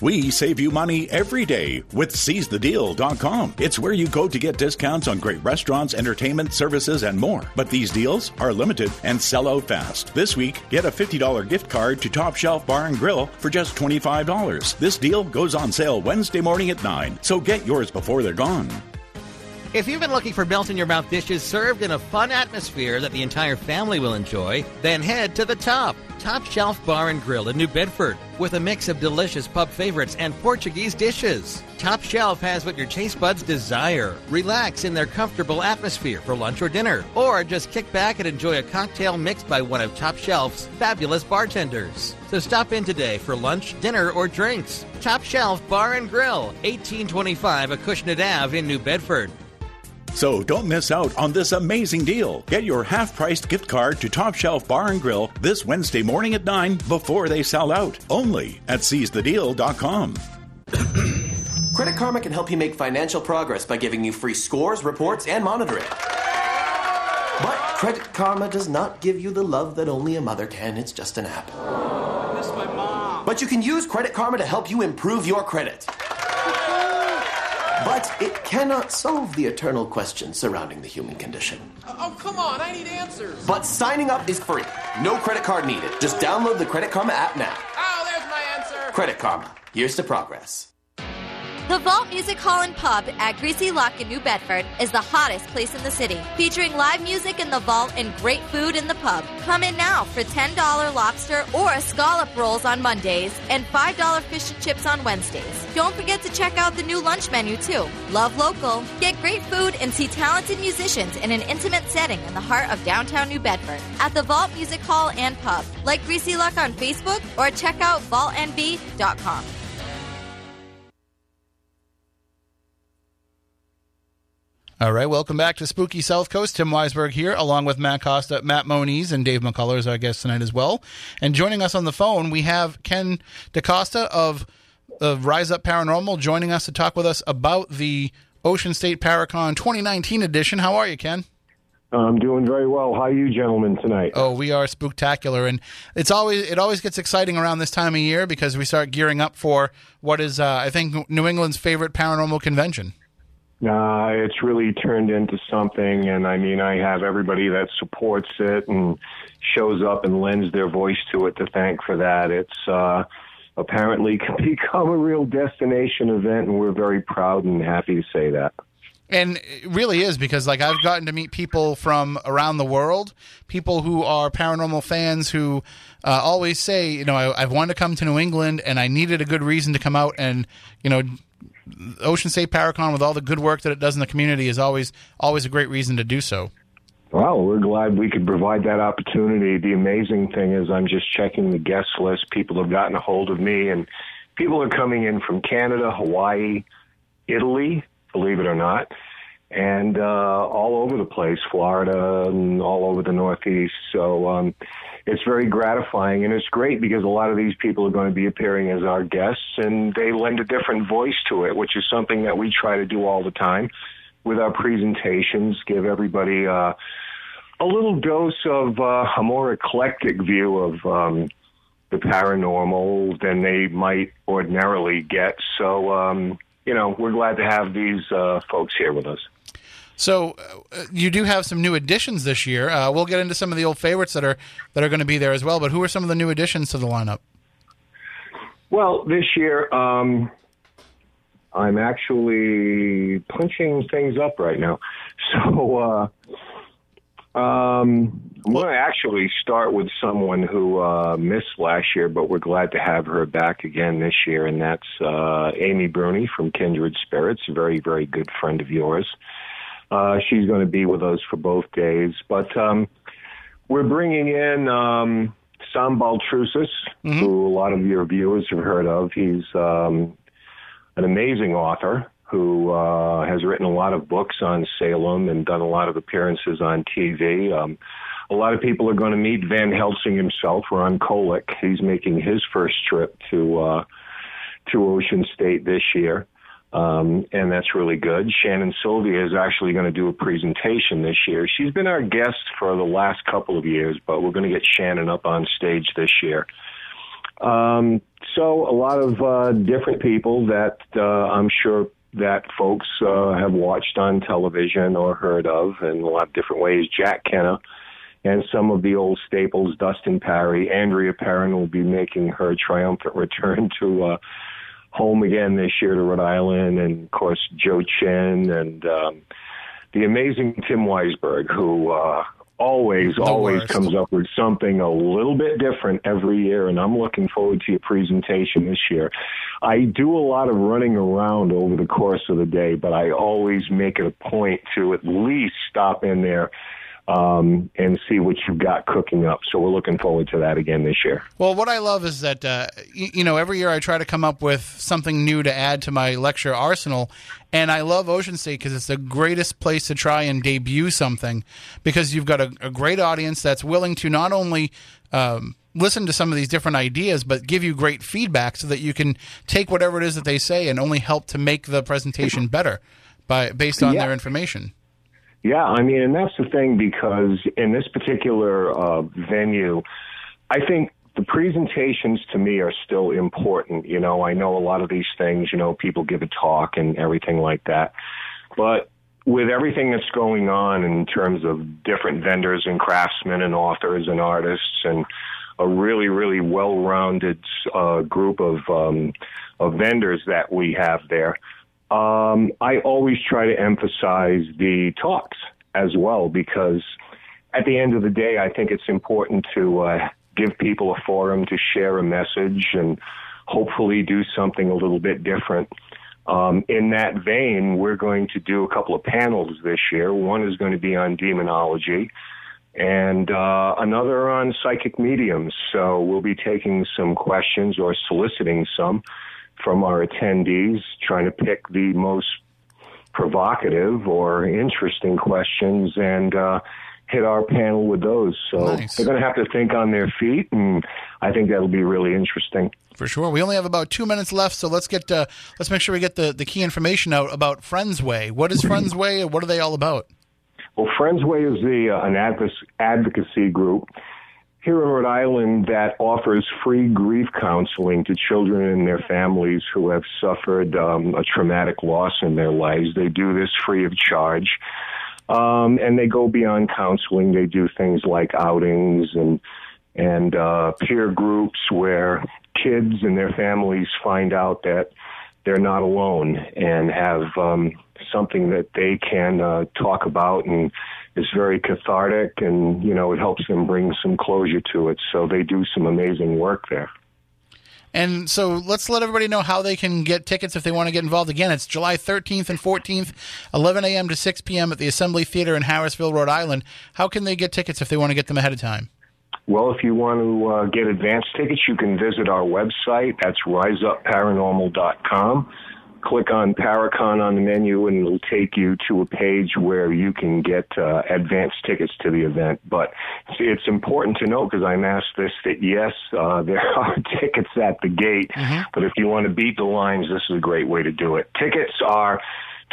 We save you money every day with SeizeTheDeal.com. It's where you go to get discounts on great restaurants, entertainment, services, and more. But these deals are limited and sell out fast. This week, get a $50 gift card to Top Shelf Bar and Grill for just $25. This deal goes on sale Wednesday morning at 9, so get yours before they're gone. If you've been looking for melt in your mouth dishes served in a fun atmosphere that the entire family will enjoy, then head to the top. Top Shelf Bar and Grill in New Bedford with a mix of delicious pub favorites and Portuguese dishes. Top Shelf has what your taste buds desire. Relax in their comfortable atmosphere for lunch or dinner, or just kick back and enjoy a cocktail mixed by one of Top Shelf's fabulous bartenders. So stop in today for lunch, dinner, or drinks. Top Shelf Bar and Grill, 1825 Acushnet Ave in New Bedford. So don't miss out on this amazing deal. Get your half-priced gift card to Top Shelf Bar and Grill this Wednesday morning at 9 before they sell out. Only at seizethedeal.com. Credit Karma can help you make financial progress by giving you free scores, reports, and monitoring. But Credit Karma does not give you the love that only a mother can. It's just an app. I miss my mom. But you can use Credit Karma to help you improve your credit. But it cannot solve the eternal questions surrounding the human condition. Oh, oh, come on, I need answers. But signing up is free. No credit card needed. Just download the Credit Karma app now. Oh, there's my answer. Credit Karma. Here's to progress. The Vault Music Hall and Pub at Greasy Luck in New Bedford is the hottest place in the city, featuring live music in the vault and great food in the pub. Come in now for $10 lobster or scallop rolls on Mondays and $5 fish and chips on Wednesdays. Don't forget to check out the new lunch menu too. Love local, get great food, and see talented musicians in an intimate setting in the heart of downtown New Bedford at the Vault Music Hall and Pub. Like Greasy Luck on Facebook or check out vaultnb.com. All right, welcome back to Spooky South Coast. Tim Weisberg here, along with Matt Costa, Matt Moniz, and Dave McCullough is our guest tonight as well. And joining us on the phone, we have Ken DaCosta of, of Rise Up Paranormal joining us to talk with us about the Ocean State Paracon 2019 edition. How are you, Ken? I'm doing very well. How are you, gentlemen, tonight? Oh, we are spectacular, and it's always it always gets exciting around this time of year because we start gearing up for what is, uh, I think, New England's favorite paranormal convention. Uh, it's really turned into something, and I mean, I have everybody that supports it and shows up and lends their voice to it to thank for that. It's uh, apparently become a real destination event, and we're very proud and happy to say that. And it really is because, like, I've gotten to meet people from around the world, people who are paranormal fans who uh, always say, you know, I, I've wanted to come to New England and I needed a good reason to come out and, you know, Ocean State Paracon, with all the good work that it does in the community, is always always a great reason to do so. Well, we're glad we could provide that opportunity. The amazing thing is, I'm just checking the guest list. People have gotten a hold of me, and people are coming in from Canada, Hawaii, Italy, believe it or not, and uh, all over the place, Florida and all over the Northeast. So um, it's very gratifying, and it's great because a lot of these people are going to be appearing as our guests, and they lend a different voice to it, which is something that we try to do all the time with our presentations. Give everybody uh, a little dose of uh, a more eclectic view of. Um, the paranormal than they might ordinarily get. So, um, you know, we're glad to have these uh, folks here with us. So uh, you do have some new additions this year. Uh, we'll get into some of the old favorites that are that are going to be there as well. But who are some of the new additions to the lineup? Well, this year um, I'm actually punching things up right now. So uh, um, I'm going to actually start with someone who uh, missed last year, but we're glad to have her back again this year, and that's uh, Amy Bruni from Kindred Spirits, a very, very good friend of yours. Uh, she's going to be with us for both days, but um, we're bringing in um, Sam Baltrusis, who a lot of your viewers have heard of. He's um, an amazing author who uh, has written a lot of books on Salem and done a lot of appearances on TV. Um, a lot of people are going to meet Van Helsing himself. Ron Kolick. He's making his first trip to uh, to Ocean State this year. Um, and that's really good. Shannon Sylvia is actually going to do a presentation this year. She's been our guest for the last couple of years, but we're going to get Shannon up on stage this year. Um, so a lot of uh, different people that uh, I'm sure that folks uh, have watched on television or heard of in a lot of different ways. Jack Kenna and some of the old staples, Dustin Pari, Andrea Perron will be making her triumphant return to uh, home again this year to Rhode Island, and of course Joe Chen and um, the amazing Tim Weisberg, who uh, always, always worst. comes up with something a little bit different every year, and I'm looking forward to your presentation this year. I do a lot of running around over the course of the day, but I always make it a point to at least stop in there um, and see what you've got cooking up. So we're looking forward to that again this year. Well, what I love is that uh, y- you know every year I try to come up with something new to add to my lecture arsenal, and I love Ocean State because it's the greatest place to try and debut something because you've got a, a great audience that's willing to not only um, listen to some of these different ideas, but give you great feedback so that you can take whatever it is that they say and only help to make the presentation better by based on Yeah. their information. Yeah, I mean, and that's the thing because in this particular uh, venue, I think the presentations to me are still important. You know, I know a lot of these things, you know, people give a talk and everything like that. But with everything that's going on in terms of different vendors and craftsmen and authors and artists and a really, really well-rounded uh, group of um, of vendors that we have there, um, I always try to emphasize the talks as well because at the end of the day, I think it's important to uh, give people a forum to share a message and hopefully do something a little bit different. Um, in that vein, we're going to do a couple of panels this year. One is going to be on demonology and uh, another on psychic mediums. So we'll be taking some questions or soliciting some from our attendees, trying to pick the most provocative or interesting questions and uh, hit our panel with those. So Nice. they're going to have to think on their feet, and I think that'll be really interesting. For sure. We only have about two minutes left, so let's get uh, let's make sure we get the, the key information out about Friends Way. What is Friends Way, and what are they all about? Well, Friends Way is the uh, an advocacy group here in Rhode Island that offers free grief counseling to children and their families who have suffered um, a traumatic loss in their lives. They do this free of charge. Um, and they go beyond counseling. They do things like outings and and uh, peer groups where kids and their families find out that they're not alone and have um, something that they can uh, talk about and is very cathartic and you know it helps them bring some closure to it. So they do some amazing work there. And so let's let everybody know how they can get tickets if they want to get involved. Again, it's July 13th and 14th, 11 a.m. to 6 p.m. at the Assembly Theater in Harrisville, Rhode Island. How can they get tickets if they want to get them ahead of time? Well, if you want to uh, get advance tickets, you can visit our website. That's riseupparanormal.com. click on Paracon on the menu and it'll take you to a page where you can get uh, advance tickets to the event. But it's, it's important to note because I'm asked this that yes, uh, there are tickets at the gate, but if you want to beat the lines, this is a great way to do it. Tickets are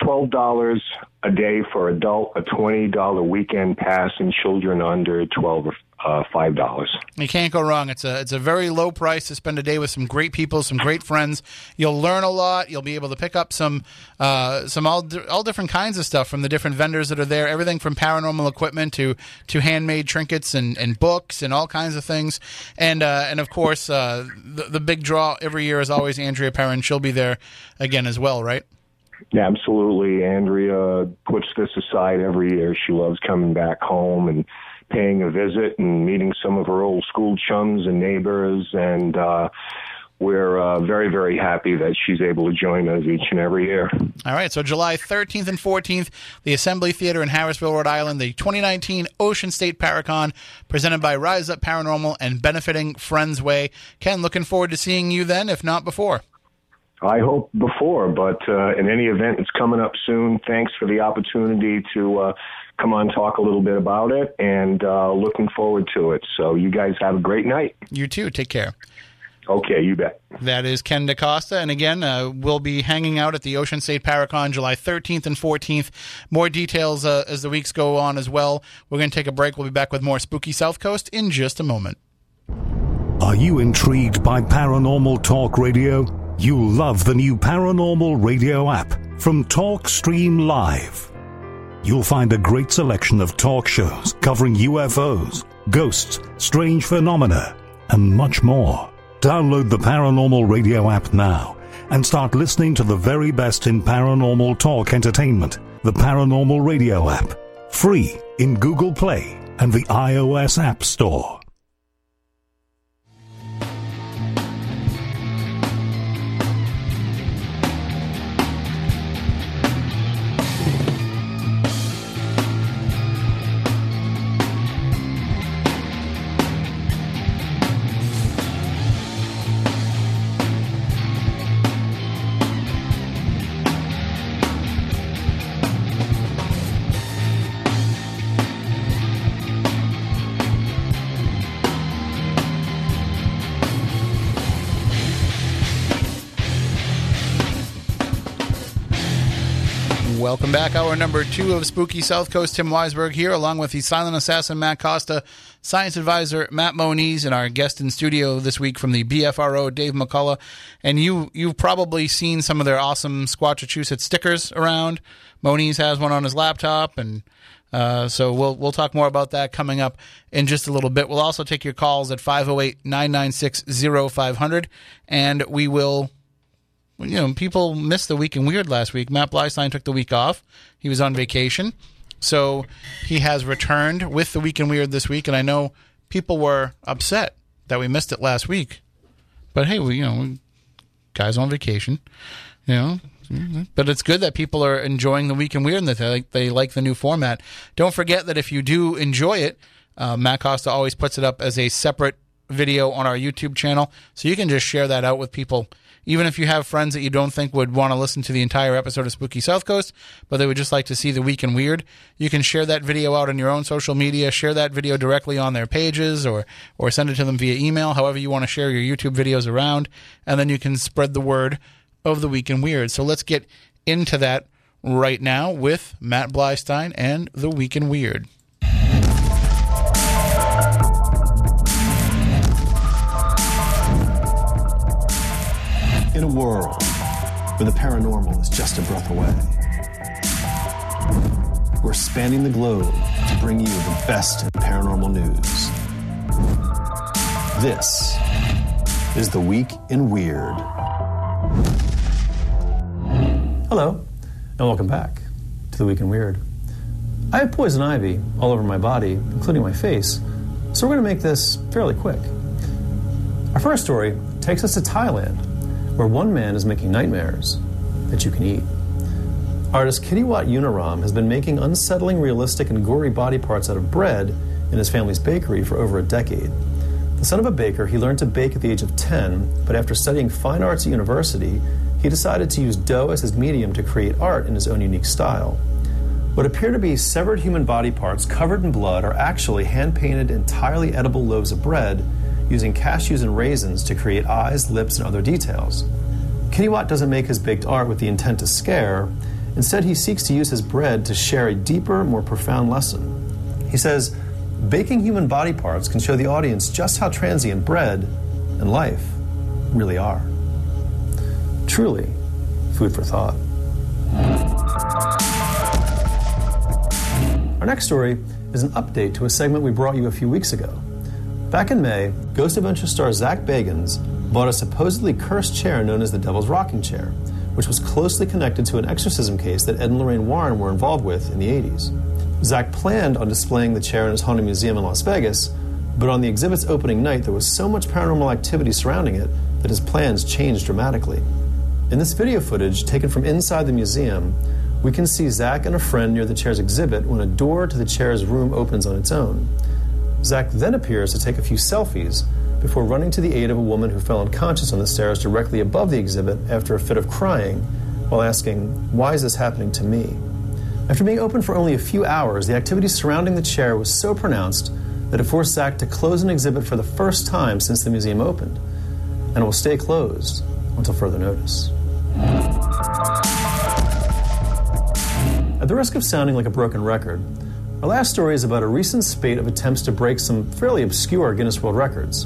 twelve dollars a day for adult, a twenty dollar weekend pass, and children under twelve are uh, five dollars. You can't go wrong. It's a it's a very low price to spend a day with some great people, some great friends. You'll learn a lot. You'll be able to pick up some uh, some all all different kinds of stuff from the different vendors that are there. Everything from paranormal equipment to to handmade trinkets and, and books and all kinds of things. And uh, and of course, uh, the the big draw every year is always Andrea Perron. She'll be there again as well, right? Absolutely. Andrea puts this aside every year. She loves coming back home and paying a visit and meeting some of her old school chums and neighbors. And uh, we're uh, very, very happy that she's able to join us each and every year. All right, so July 13th and 14th, the Assembly Theater in Harrisville, Rhode Island, the 2019 Ocean State Paracon, presented by Rise Up Paranormal and benefiting Friends Way. Ken, looking forward to seeing you then, if not before. I hope before, but uh, in any event, it's coming up soon. Thanks for the opportunity to uh, come on, talk a little bit about it, and uh, looking forward to it. So, you guys have a great night. You too. Take care. Okay, you bet. That is Ken DaCosta. And again, uh, we'll be hanging out at the Ocean State Paracon July 13th and 14th. More details uh, as the weeks go on as well. We're going to take a break. We'll be back with more Spooky South Coast in just a moment. Are you intrigued by paranormal talk radio? You'll love the new Paranormal Radio app from TalkStream Live. You'll find a great selection of talk shows covering UFOs, ghosts, strange phenomena, and much more. Download the Paranormal Radio app now and start listening to the very best in paranormal talk entertainment. The Paranormal Radio app, free in Google Play and the iOS App Store. Welcome back. Hour number two of Spooky South Coast. Tim Weisberg here, along with the silent assassin Matt Costa, science advisor Matt Moniz, and our guest in studio this week from the BFRO, Dave McCullough. And you, you've probably seen some of their awesome Squatchachusetts stickers around. Moniz has one on his laptop, and uh, so we'll we'll talk more about that coming up in just a little bit. We'll also take your calls at 508-996-0500, and we will you know, people missed the week in weird last week. Matt Bleistein took the week off. He was on vacation. So he has returned with the week in weird this week. And I know people were upset that we missed it last week. But hey, we, you know, guys on vacation, you know, but it's good that people are enjoying the week in weird and that they like, they like the new format. Don't forget that if you do enjoy it, uh, Matt Costa always puts it up as a separate video on our YouTube channel. So you can just share that out with people even if you have friends that you don't think would want to listen to the entire episode of Spooky South Coast, but they would just like to see the week in weird, you can share that video out on your own social media, share that video directly on their pages or or send it to them via email, however you want to share your YouTube videos around, and then you can spread the word of the week in weird. So let's get into that right now with Matt Bleistein and the week in weird. In a world where the paranormal is just a breath away, we're spanning the globe to bring you the best in paranormal news. This is The Week in Weird. Hello, and welcome back to The Week in Weird. I have poison ivy all over my body, including my face, so we're going to make this fairly quick. Our first story takes us to Thailand where one man is making nightmares that you can eat. Artist Kittiwat Unarrom has been making unsettling, realistic, and gory body parts out of bread in his family's bakery for over a decade. The son of a baker, he learned to bake at the age of 10, but after studying fine arts at university, he decided to use dough as his medium to create art in his own unique style. What appear to be severed human body parts covered in blood are actually hand painted, entirely edible loaves of bread using cashews and raisins to create eyes, lips, and other details. Kitty doesn't make his baked art with the intent to scare. Instead, he seeks to use his bread to share a deeper, more profound lesson. He says, Baking human body parts can show the audience just how transient bread and life really are. Truly, food for thought. Our next story is an update to a segment we brought you a few weeks ago. Back in May, Ghost Adventure star Zach Bagans bought a supposedly cursed chair known as the Devil's Rocking Chair, which was closely connected to an exorcism case that Ed and Lorraine Warren were involved with in the 80s. Zach planned on displaying the chair in his haunted museum in Las Vegas, but on the exhibit's opening night, there was so much paranormal activity surrounding it that his plans changed dramatically. In this video footage, taken from inside the museum, we can see Zach and a friend near the chair's exhibit when a door to the chair's room opens on its own. Zach then appears to take a few selfies before running to the aid of a woman who fell unconscious on the stairs directly above the exhibit after a fit of crying while asking, Why is this happening to me? After being open for only a few hours, the activity surrounding the chair was so pronounced that it forced Zach to close an exhibit for the first time since the museum opened, and it will stay closed until further notice. At the risk of sounding like a broken record, our last story is about a recent spate of attempts to break some fairly obscure Guinness World Records.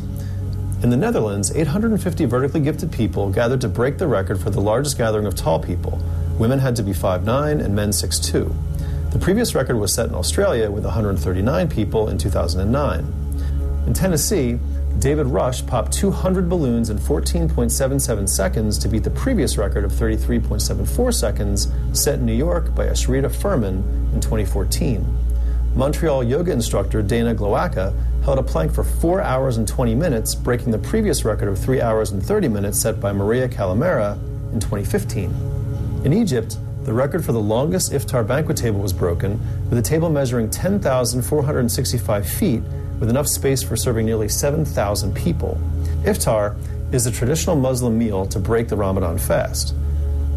In the Netherlands, 850 vertically gifted people gathered to break the record for the largest gathering of tall people, Women had to be 5'9 and men 6'2. The previous record was set in Australia with 139 people in 2009. In Tennessee, David Rush popped 200 balloons in 14.77 seconds to beat the previous record of 33.74 seconds set in New York by Ashrita Furman in 2014. Montreal yoga instructor Dana Glowacka held a plank for 4 hours and 20 minutes, breaking the previous record of 3 hours and 30 minutes set by Maria Kalimera in 2015. In Egypt, the record for the longest iftar banquet table was broken, with a table measuring 10,465 feet with enough space for serving nearly 7,000 people. Iftar is a traditional Muslim meal to break the Ramadan fast.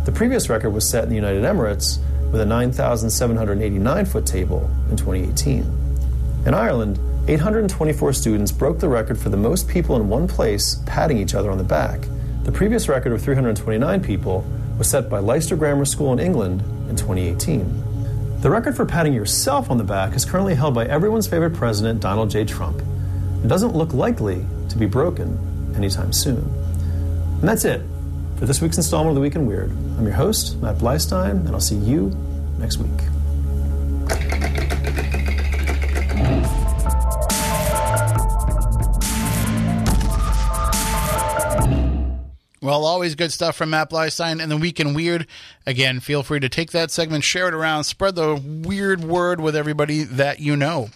The previous record was set in the United Emirates with a 9,789 foot table in 2018. In Ireland, 824 students broke the record for the most people in one place patting each other on the back. The previous record of 329 people was set by Leicester Grammar School in England in 2018. The record for patting yourself on the back is currently held by everyone's favorite president, Donald J. Trump. It doesn't look likely to be broken anytime soon. And that's it for this week's installment of The Week in Weird. I'm your host, Matt Bleistein, and I'll see you next week. Well, always good stuff from Matt Bleistein and the Week in Weird. Again, feel free to take that segment, share it around, spread the weird word with everybody that you know.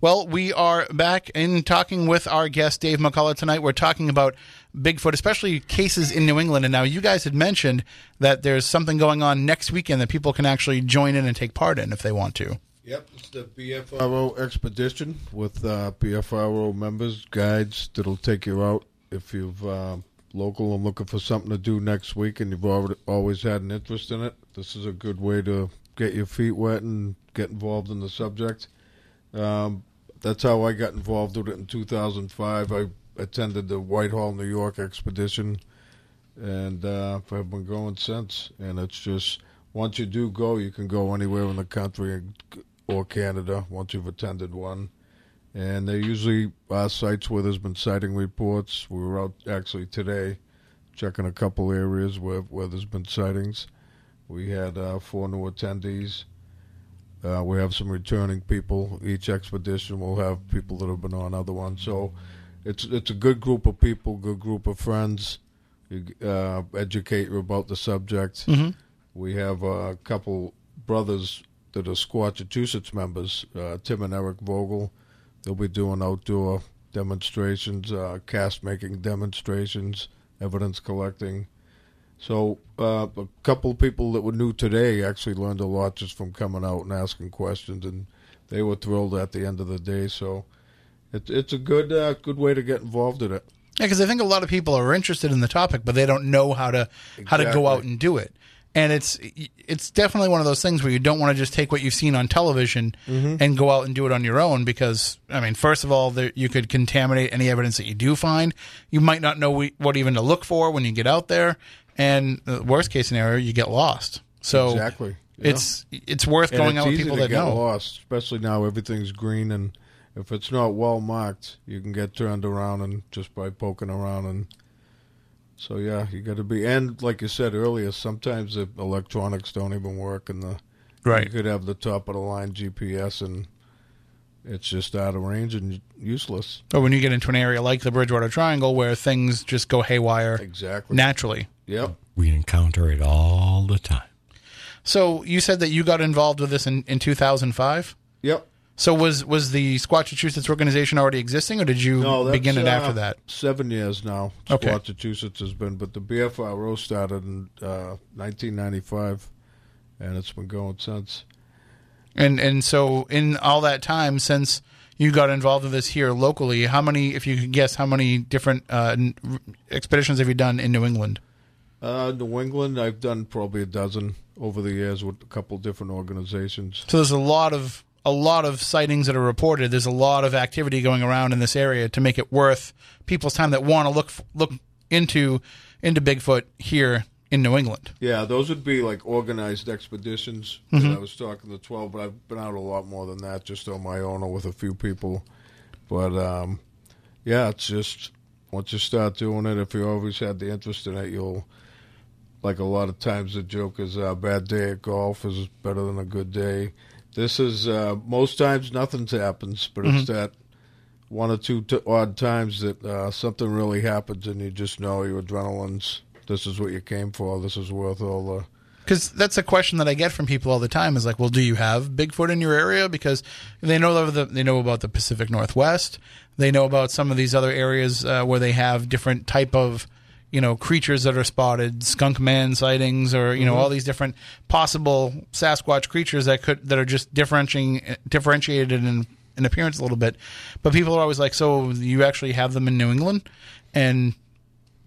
Well, we are back in talking with our guest, Dave McCullough, tonight. We're talking about Bigfoot, especially cases in New England. And now you guys had mentioned that there's something going on next weekend that people can actually join in and take part in if they want to. Yep, it's the BFRO expedition with uh, BFRO members, guides that'll take you out if you've. Uh, local and looking for something to do next week and you've always had an interest in it, this is a good way to get your feet wet and get involved in the subject. Um, that's how I got involved with it in 2005. I attended the Whitehall, New York expedition, and uh, I've been going since. And it's just once you do go, you can go anywhere in the country or Canada once you've attended one and they're usually uh, sites where there's been sighting reports. We were out actually today checking a couple areas where, where there's been sightings. We had uh, four new attendees. Uh, we have some returning people. Each expedition will have people that have been on other ones. So it's it's a good group of people, good group of friends. You uh, educate you about the subject. Mm-hmm. We have a couple brothers that are Squatchachusetts members, uh, Tim and Eric Vogel They'll be doing outdoor demonstrations, uh, cast making demonstrations, evidence collecting. So uh, a couple of people that were new today actually learned a lot just from coming out and asking questions, and they were thrilled at the end of the day. So it, it's a good uh, good way to get involved in it. Yeah, because I think a lot of people are interested in the topic, but they don't know how to how to go out and do it. And it's it's definitely one of those things where you don't want to just take what you've seen on television Mhm. and go out and do it on your own because I mean, first of all, there, you could contaminate any evidence that you do find. You might not know we- what even to look for when you get out there, and the worst case scenario, you get lost. So exactly, Yeah. it's it's worth And going it's out with people that get know. lost, especially now everything's green, and if it's not well marked, you can get turned around and just by poking around and. So yeah, you got to be, and like you said earlier, sometimes the electronics don't even work, and the Right. you could have the top of the line GPS, and it's just out of range and useless. But when you get into an area like the Bridgewater Triangle where things just go haywire exactly naturally. Yep. We encounter it all the time. So you said that you got involved with this in, in 2005? Yep. So was was the Squatchachusetts organization already existing, or did you No, begin it uh, after that? Seven years now. Okay. Massachusetts has been, but the BFRO started in uh, 1995, and it's been going since. And and so in all that time since you got involved with this here locally, how many, if you could guess, how many different uh, expeditions have you done in New England? Uh, New England, I've done probably a dozen over the years with a couple different organizations. So there's a lot of a lot of sightings that are reported. There's a lot of activity going around in this area to make it worth people's time that want to look look into into Bigfoot here in New England. Yeah, those would be like organized expeditions. Mhm. I was talking to 12, but I've been out a lot more than that, just on my own or with a few people. But um, yeah, it's just once you start doing it, if you always had the interest in it, you'll. Like a lot of times, the joke is a bad day at golf is better than a good day. This is uh, most times nothing happens, but it's that one or two t- odd times that uh, something really happens, and you just know your adrenaline's. This is what you came for. This is worth all the. Because that's a question that I get from people all the time is like, well, do you have Bigfoot in your area? Because they know the, they know about the Pacific Northwest. They know about some of these other areas uh, where they have different type of you know creatures that are spotted, skunk man sightings, or you know Mhm. all these different possible Sasquatch creatures that could that are just differentiating differentiated in in appearance a little bit. But people are always like, so you actually have them in New England, and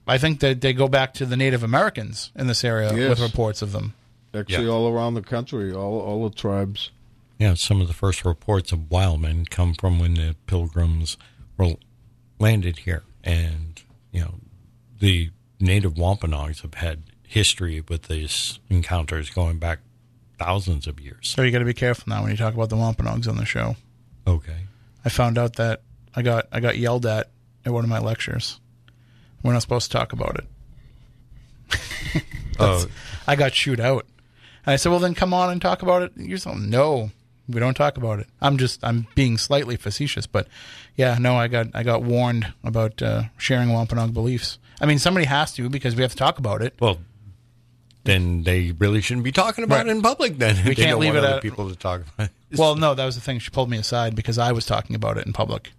I think that they go back to the Native Americans in this area Yes. with reports of them. Actually, all around the country, all all the tribes. Yeah, some of the first reports of wild men come from when the pilgrims were landed here, and you know the native Wampanoags have had history with these encounters going back thousands of years. So you got to be careful now when you talk about the Wampanoags on the show. Okay. I found out that I got I got yelled at at one of my lectures. We're not supposed to talk about it. Oh. I got chewed out. And I said, "Well, then come on and talk about it." You're saying, "No, we don't talk about it." I'm just I'm being slightly facetious, but yeah, no, I got I got warned about uh, sharing Wampanoag beliefs. I mean, somebody has to because we have to talk about it. Well, then they really shouldn't be talking about Right. it in public. Then We can't leave it at- people to talk about. It. Well, no, that was the thing. She pulled me aside because I was talking about it in public.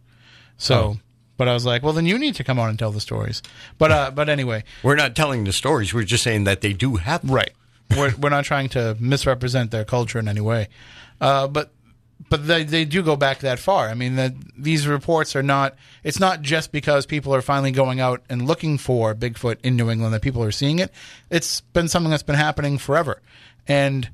So, Oh. but I was like, well, then you need to come on and tell the stories. But, uh, but anyway, We're not telling the stories. We're just saying that they do happen. right. We're we're not trying to misrepresent their culture in any way. Uh, but but they they do go back that far. I mean, that these reports are not. It's not just because people are finally going out and looking for Bigfoot in New England that people are seeing it. It's been something that's been happening forever, and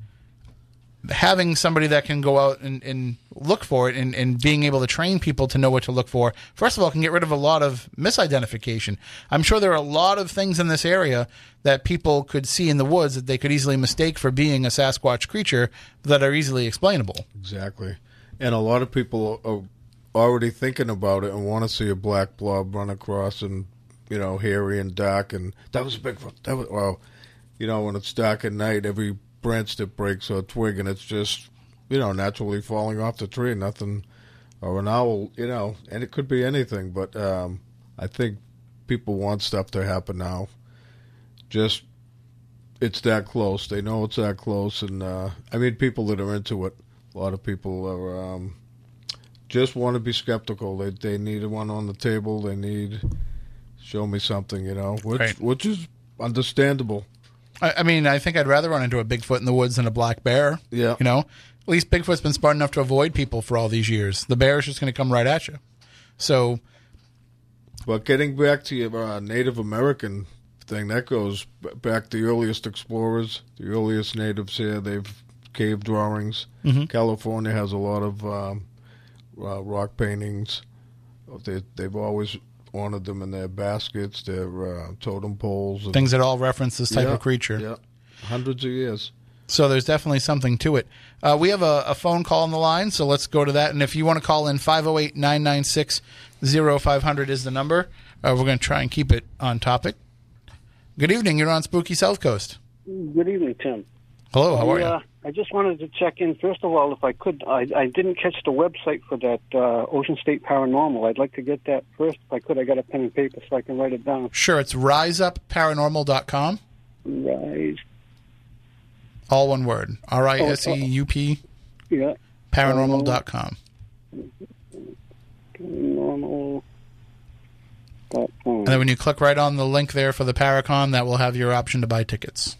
having somebody that can go out and, and look for it and, and being able to train people to know what to look for, first of all, can get rid of a lot of misidentification. I'm sure there are a lot of things in this area that people could see in the woods that they could easily mistake for being a Sasquatch creature that are easily explainable. Exactly. And a lot of people are already thinking about it and want to see a black blob run across and, you know, hairy and dark. And that was a big Bigfoot. That was, well, you know, when it's dark at night, every branch that breaks or twig and it's just, you know, naturally falling off the tree. Nothing, or an owl, you know, and it could be anything. But um, I think people want stuff to happen now. Just it's that close. They know it's that close, and uh, I mean, people that are into it. A lot of people are um, just want to be skeptical. They they need one on the table. They need show me something, you know, which Right. which is understandable. I, I mean, I think I'd rather run into a Bigfoot in the woods than a black bear. Yeah. You know, at least Bigfoot's been smart enough to avoid people for all these years. The bear is just going to come right at you. So But getting back to your uh, Native American thing, that goes back to the earliest explorers, the earliest natives here. They've cave drawings. Mhm. California has a lot of um, uh, rock paintings. They, they've always honored them in their baskets, their uh, totem poles. and- Things that all reference this type Yeah, of creature. Yeah, hundreds of years. So there's definitely something to it. Uh, we have a, a phone call on the line, so let's go to that. And if you want to call in, 508 996 0500 is the number. Uh, we're going to try and keep it on topic. Good evening. You're on Spooky South Coast. Good evening, Tim. Hello, how are I, you? I just wanted to check in. First of all, if I could, I, I didn't catch the website for that uh, Ocean State Paranormal. I'd like to get that first. If I could, I got a pen and paper so I can write it down. Sure, it's riseupparanormal.com. Rise. All one word. R I S E U P Yeah. paranormal.com. Paranormal. Dot com. And then when you click right on the link there for the Paracon, that will have your option to buy tickets.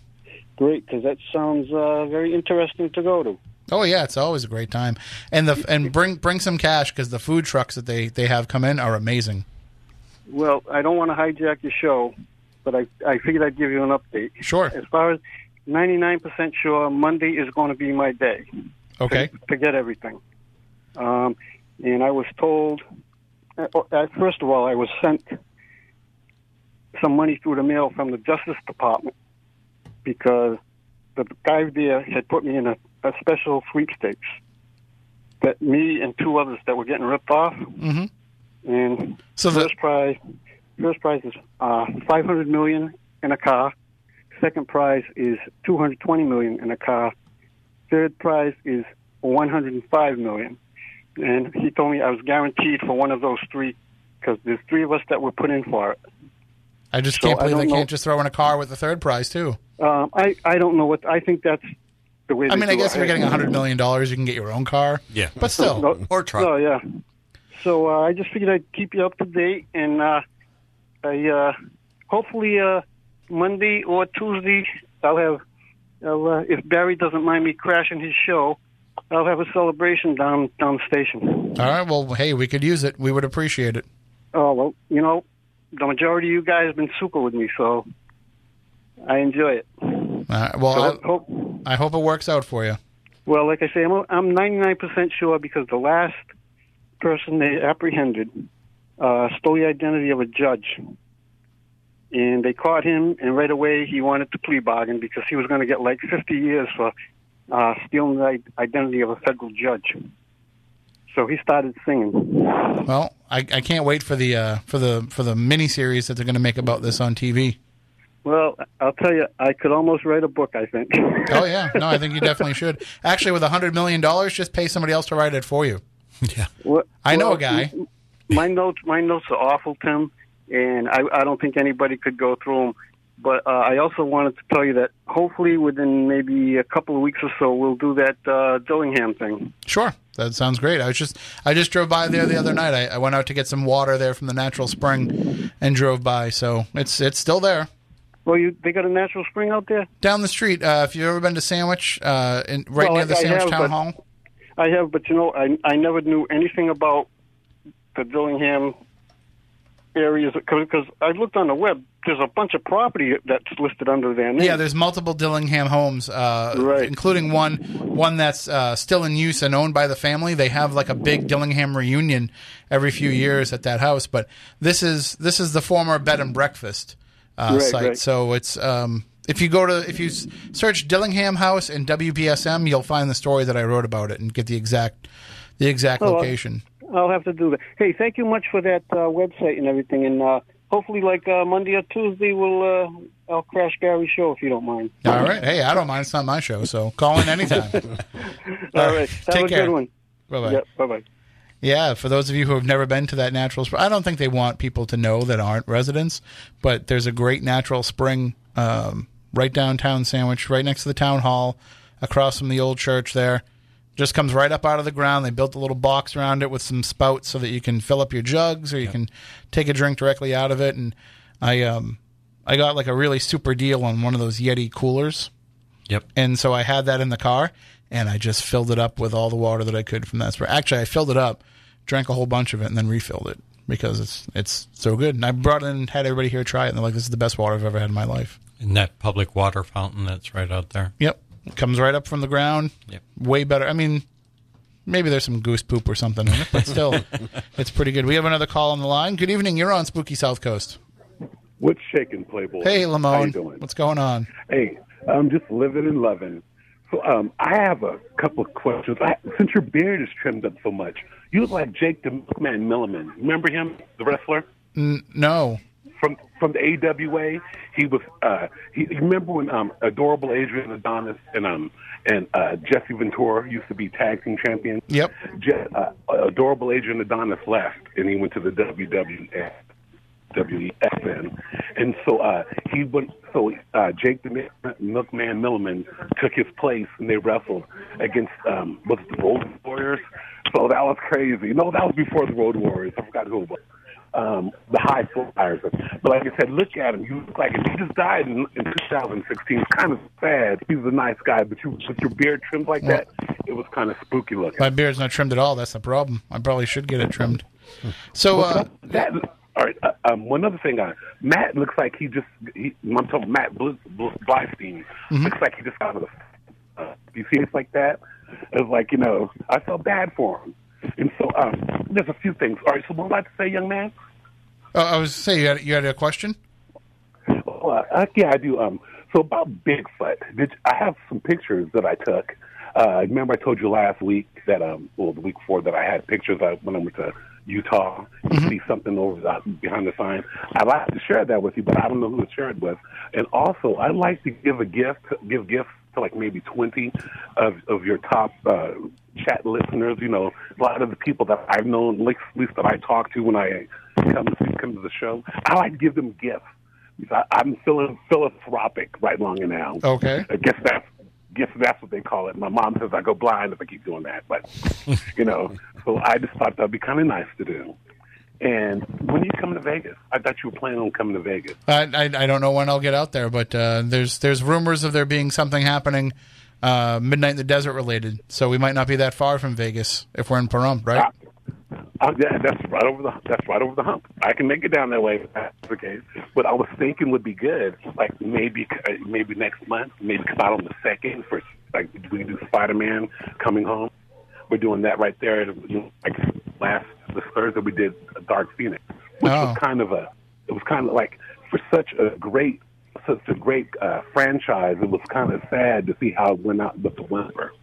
Great, because that sounds uh, very interesting to go to. Oh yeah, it's always a great time, and the and bring bring some cash because the food trucks that they they have come in are amazing. Well, I don't want to hijack your show, but I, I figured I'd give you an update. Sure. As far as 99% sure, Monday is going to be my day. Okay. To, to get everything. Um, and I was told, uh, first of all, I was sent some money through the mail from the Justice Department because the guy there had put me in a, a special sweepstakes that me and two others that were getting ripped off. Mm-hmm. And So the- first prize, first prize is uh, five hundred million in a car. Second prize is two hundred twenty million in a car. Third prize is one hundred and five million. And he told me I was guaranteed for one of those three because there's three of us that were put in for it. I just So can't I believe they know- can't just throw in a car with the third prize too. Um, I I don't know what I think that's the way. I mean, I guess it. if you're getting a hundred million dollars, you can get your own car. Yeah, but still, No, or truck. No, yeah. So uh, I just figured I'd keep you up to date, and uh, I uh, hopefully uh, Monday or Tuesday I'll have. I'll, uh, if Barry doesn't mind me crashing his show, I'll have a celebration down down the station. All right. Well, hey, we could use it. We would appreciate it. Oh well, you know, the majority of you guys have been super with me, so I enjoy it. Right, well, So, I, hope, I hope it works out for you. Well, like I say, I'm I'm 99% sure because the last person they apprehended uh, stole the identity of a judge, and they caught him, and right away he wanted to plea bargain because he was going to get like 50 years for uh, stealing the identity of a federal judge. So he started singing. Well, I, I can't wait for the uh, for the for the miniseries that they're going to make about this on TV. Well, I'll tell you, I could almost write a book. I think. Oh yeah, no, I think you definitely should. Actually, with a hundred million dollars, just pay somebody else to write it for you. Yeah, Well, I know well, a guy. My notes, my notes are awful, Tim, and I, I don't think anybody could go through them. But uh, I also wanted to tell you that hopefully within maybe a couple of weeks or so, we'll do that uh, Dillingham thing. Sure, that sounds great. I was just I just drove by there the other night. I, I went out to get some water there from the natural spring, and drove by. So it's it's still there. Well, you they got a natural spring out there. Down the street, uh, if you've ever been to Sandwich, uh, in, right Well, near the I- Sandwich have, Town but- Hall. I have, but you know, I I never knew anything about the Dillingham areas because I looked on the web. There's a bunch of property that's listed under their name. Yeah, there's multiple Dillingham homes, uh, including one one that's uh, still in use and owned by the family. They have like a big Dillingham reunion every few years at that house. But this is this is the former bed and breakfast uh, Right, site. right. So it's um, if you go to if you search Dillingham House in WBSM, you'll find the story that I wrote about it and get the exact the exact Oh, location. I'll have to do that. Hey, thank you much for that uh, website and everything. And uh, hopefully, like uh, Monday or Tuesday, we'll uh, I'll crash Gary's show if you don't mind. All right. Hey, I don't mind. It's not my show, so call in anytime. All right. Have Take a care. good one. Bye-bye. Yep, bye bye. Yeah, for those of you who have never been to that natural spring, I don't think they want people to know that aren't residents, but there's a great natural spring um, right downtown Sandwich, right next to the town hall, across from the old church there. Just comes right up out of the ground. They built a little box around it with some spouts so that you can fill up your jugs or you can take a drink directly out of it. And I um I got like a really super deal on one of those Yeti coolers. Yep. And so I had that in the car, and I just filled it up with all the water that I could from that spring. Actually, I filled it up, drank a whole bunch of it, and then refilled it. because it's it's so good. And I brought in had everybody here try it, and they're like, "This is the best water I've ever had in my life." In that public water fountain that's right out there. Yep, it comes right up from the ground. Yep. way better. I mean, maybe there's some goose poop or something in it, but still, it's pretty good. We have another call on the line. Good evening. You're on Spooky South Coast. What's shaking, Playboy? Hey, How you Lamone. doing? What's going on? Hey, I'm just living and loving. So, um, I have a couple of questions. I, since your beard is trimmed up so much, you look like Jake the Milkman Milliman. Remember him, the wrestler N- no. from from the AWA? He was. Uh, he remember when um, adorable Adrian Adonis and um and uh, Jesse Ventura used to be tag team champions. Yep. Je- uh, adorable Adrian Adonis left, and he went to the WWF. WFN, and so uh, he went. So uh, Jake the Milkman Milliman took his place, and they wrestled against um, was it the Road Warriors. So that was crazy. No, that was before the Road Warriors. I forgot who it was. Um, the High Flyers. But like I said, look at him. You look like him. He just died in, in 2016. It's kind of sad. He's a nice guy, but you with your beard trimmed like that, it was kind of spooky looking. My beard's not trimmed at all. That's the problem. I probably should get it trimmed. So, uh, that, all right. Uh, um, one other thing, uh, Matt looks like he just. He, I'm talking Matt Bl- Bl- Bleistein. Mm-hmm. Looks like he just got a. Uh, you see it's like that. It's like you know, I felt bad for him, and so um, there's a few things. All right. So what would I to say, young man? uh, I was say you had, you had a question. Oh, uh, yeah, I do. Um, so about Bigfoot, did I have some pictures that I took? Uh, remember I told you last week that um, well, the week before that I had pictures I, when I went to Utah. You see something over the, behind the sign. I'd like to share that with you, but I don't know who to share it with. And also, I'd like to give a gift, give gifts to like maybe twenty of of your top uh, chat listeners. You know, a lot of the people that I've known, at least, at least that I talk to when I come to come to the show. I like to give them gifts. I, I'm feeling philanthropic right long and now. Okay. I guess that's guess that's what they call it. My mom says I go blind if I keep doing that, but you know, so I just thought that'd be kind of nice to do. And when are you coming to Vegas? I thought you were planning on coming to Vegas. I, I I don't know when I'll get out there, but uh, there's there's rumors of there being something happening, uh, midnight in the desert related. So we might not be that far from Vegas if we're in Pahrump, right? Oh, yeah, that's right over the that's right over the hump. I can make it down that way if that's the case. What I was thinking would be good, like maybe uh, maybe next month, maybe come out on the second for like we do Spider Man coming home. We're doing that right there. Like last this Thursday, we did Dark Phoenix, which Oh. was kind of a it was kind of like for such a great such a great uh, franchise. It was kind of sad to see how it went out with the whimper.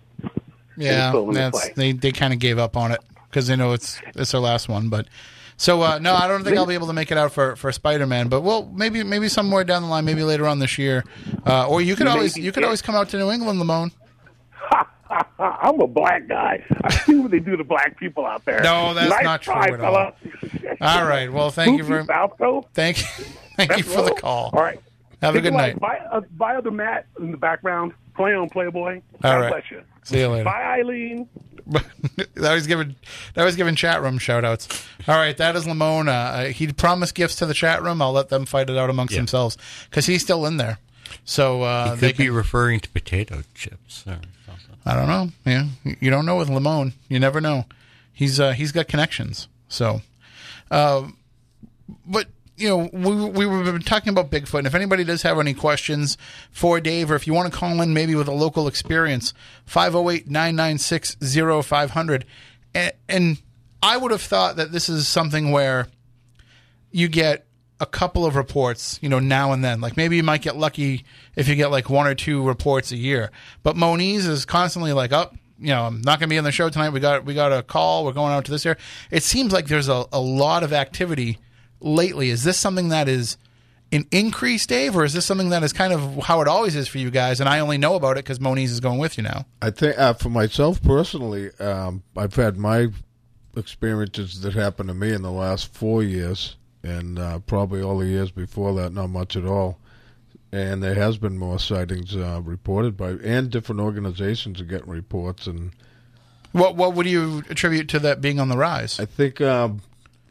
Yeah, the that's play. they they kind of gave up on it because they know it's it's their last one. But so uh, no, I don't think I'll be able to make it out for, for Spider Man. But well, maybe maybe somewhere down the line, maybe later on this year, uh, or you could always you could yeah. always come out to New England, Lamone. I'm a black guy. I see what they do to black people out there. No, that's nice not true try, at all. All right, well, thank you Spooky very South thank you thank you Let's for the call. All right. Have a good night. Buy, uh, buy other Matt in the background. Play on Playboy. All God right. bless you. See you later. Bye, Eileen. that was giving that was giving chat room shout outs. All right, that is Lamone. Uh, he promised gifts to the chat room. I'll let them fight it out amongst Yeah. themselves because he's still in there. So uh, he they could be referring to potato chips. I don't know. Yeah, you don't know with Lamone. You never know. He's uh, he's got connections. So, uh, but you know, we we were talking about Bigfoot, and if anybody does have any questions for Dave, or if you want to call in, maybe with a local experience, 508-996-0500. and and I would have thought that this is something where you get a couple of reports, you know, now and then. Like maybe you might get lucky if you get like one or two reports a year. But Moniz is constantly like, up. you know, I'm not going to be on the show tonight. We got we got a call. We're going out to this area. It seems like there's a, a lot of activity lately. Is this something that is an increase, Dave, or is this something that is kind of how it always is for you guys? And I only know about it because Moniz is going with you now. I think uh, for myself personally, um, I've had my experiences that happened to me in the last four years, and uh, probably all the years before that, not much at all. And there has been more sightings uh, reported by, and different organizations are getting reports. And What what would you attribute to that being on the rise? I think um,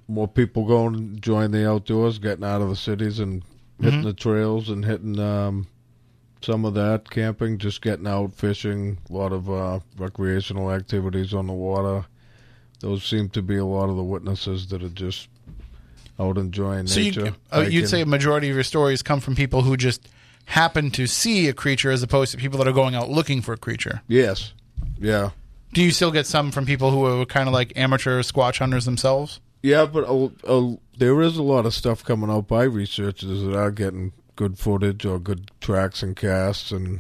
more people going and enjoying the outdoors, getting out of the cities and hitting Mhm. the trails and hitting um, some of that camping, just getting out fishing, a lot of uh, recreational activities on the water. Those seem to be a lot of the witnesses that are just out enjoying So nature. you, uh, you'd say a majority of your stories come from people who just happen to see a creature, as opposed to people that are going out looking for a creature. yes, yeah. Do you still get some from people who are kind of like amateur squatch hunters themselves? Yeah, but uh, uh, there is a lot of stuff coming out by researchers that are getting good footage or good tracks and casts and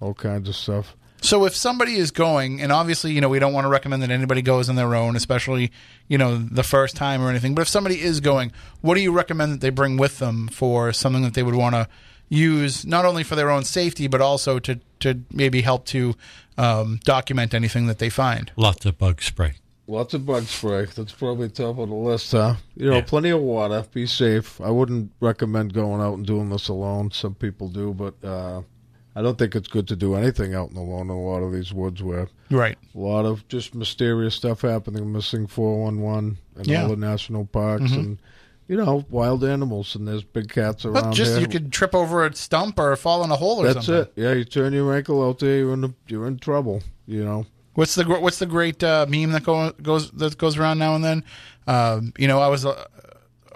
all kinds of stuff. So if somebody is going, and obviously, you know, we don't want to recommend that anybody goes on their own, especially, you know, the first time or anything. But if somebody is going, what do you recommend that they bring with them for something that they would want to use, not only for their own safety, but also to to maybe help to um, document anything that they find? Lots of bug spray. Lots of bug spray. That's probably top of the list, huh? You know, plenty of water. Be safe. I wouldn't recommend going out and doing this alone. Some people do, but uh, I don't think it's good to do anything out in the alone in a lot of these woods where Right. a lot of just mysterious stuff happening, missing 411 and Yeah. all the national parks Mhm. and, you know, wild animals. And there's big cats around But just here. you could trip over a stump or fall in a hole or That's something. it. Yeah, you turn your ankle out there, you're in, the, you're in trouble, you know. What's the what's the great uh, meme that go, goes that goes around now and then? Um, you know, I was uh,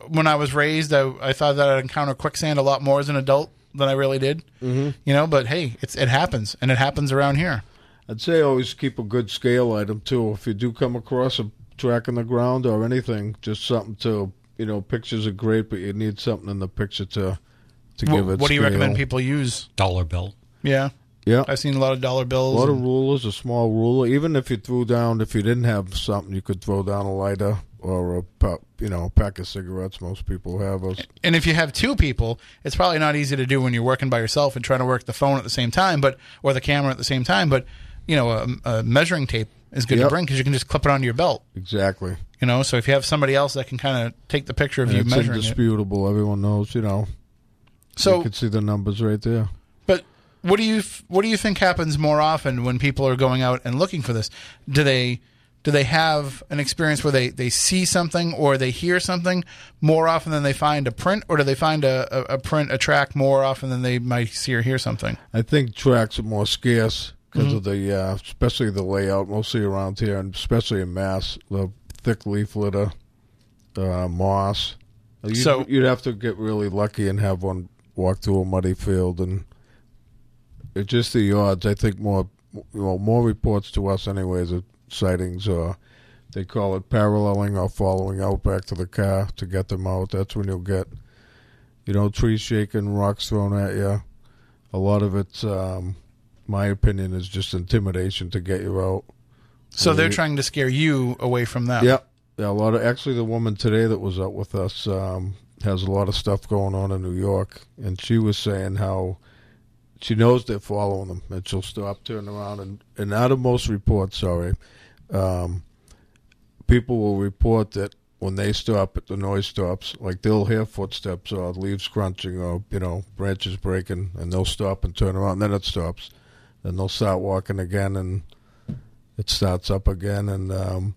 when I was raised, I, I thought that I'd encounter quicksand a lot more as an adult than I really did. Mm-hmm. You know, but hey, it's it happens, and it happens around here. I'd say always keep a good scale item too. If you do come across a track in the ground or anything, just something to you know. Pictures are great, but you need something in the picture to to What, give it. what do you recommend people use? Dollar bill. Yeah, Yeah, I've seen a lot of dollar bills. a lot of rulers, a small ruler. Even if you threw down, if you didn't have something, you could throw down a lighter or a you know a pack of cigarettes. Most people have those. and if you have two people, it's probably not easy to do when you're working by yourself and trying to work the phone at the same time, but or the camera at the same time. But you know, a, a measuring tape is good to bring because you can just clip it onto your belt. Exactly. You know, so if you have somebody else that can kind of take the picture of And you it's measuring it. indisputable. Everyone knows. You know. So- you can see the numbers right there. What do you what do you think happens more often when people are going out and looking for this? Do they do they have an experience where they, they see something or they hear something more often than they find a print, or do they find a, a, a print a track more often than they might see or hear something? I think tracks are more scarce because Mhm. of the, uh, especially the layout, mostly around here, and especially in Mass, the thick leaf litter, uh, moss. You'd, So- you'd have to get really lucky and have one walk through a muddy field, and it's just the odds. I think more, well, more reports to us, anyways, of sightings or. They call it paralleling or following out back to the car to get them out. That's when you'll get, you know, trees shaking, rocks thrown at you. A lot of it's, um, my opinion, is just intimidation to get you out. So they're They- trying to scare you away from them. yeah, yeah. A lot of actually, the woman today that was out with us um, has a lot of stuff going on in New York, and she was saying how she knows they're following them, and she'll stop, turn around, and and out of most reports, sorry, um, people will report that when they stop, the noise stops. Like they'll hear footsteps or leaves crunching or you know branches breaking, and they'll stop and turn around. And then it stops, and they'll start walking again, and it starts up again. And um,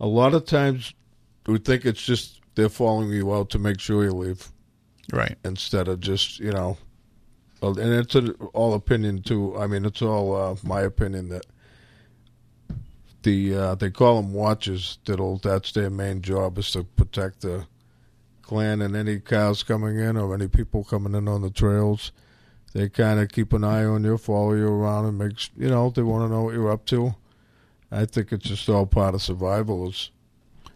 a lot of times, we think it's just they're following you out to make sure you leave, right? Instead of just you know, and it's an all opinion too. I mean, it's all uh, my opinion that the uh, they call them watchers. That'll that's their main job is to protect the clan and any cows coming in or any people coming in on the trails. They kind of keep an eye on you, follow you around, and make s- you know they want to know what you're up to. I think it's just all part of survival. Is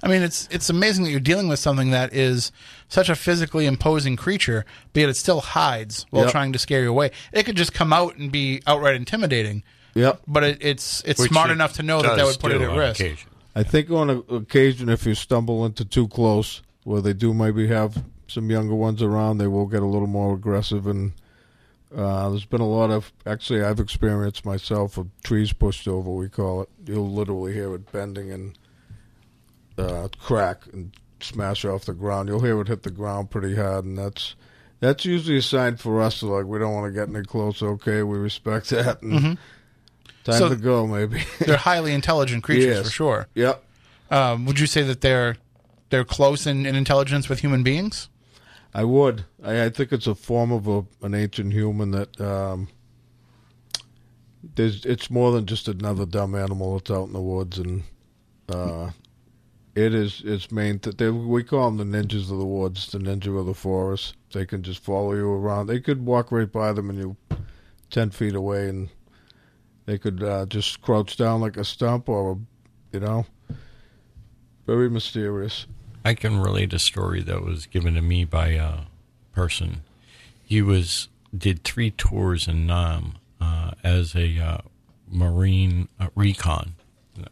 I mean, it's it's amazing that you're dealing with something that is such a physically imposing creature, but yet it still hides while Yep. trying to scare you away. It could just come out and be outright intimidating. Yep. But it, it's it's Which smart it enough to know that that would put it at risk. occasion. I think on a, occasion, if you stumble into too close, where they do maybe have some younger ones around, they will get a little more aggressive. And uh, there's been a lot of, actually, I've experienced myself of trees pushed over, we call it. You'll literally hear it bending and uh, crack and smash off the ground. You'll hear it hit the ground pretty hard, and that's that's usually a sign for us to like we don't want to get any closer. Okay, we respect that. And Mhm. Time So to go, maybe. they're highly intelligent creatures Yes. for sure. Yep. Um, would you say that they're they're close in, in intelligence with human beings? I would. I, I think it's a form of a, an ancient human that um, there's. It's more than just another dumb animal that's out in the woods, and uh, It is. It's main. Th- they, we call them the ninjas of the woods, the ninja of the forest. They can just follow you around. They could walk right by them and you ten feet away, and they could uh, just crouch down like a stump, or you know, very mysterious. I can relate a story that was given to me by a person. He was did three tours in Nam uh, as a uh, marine uh, recon.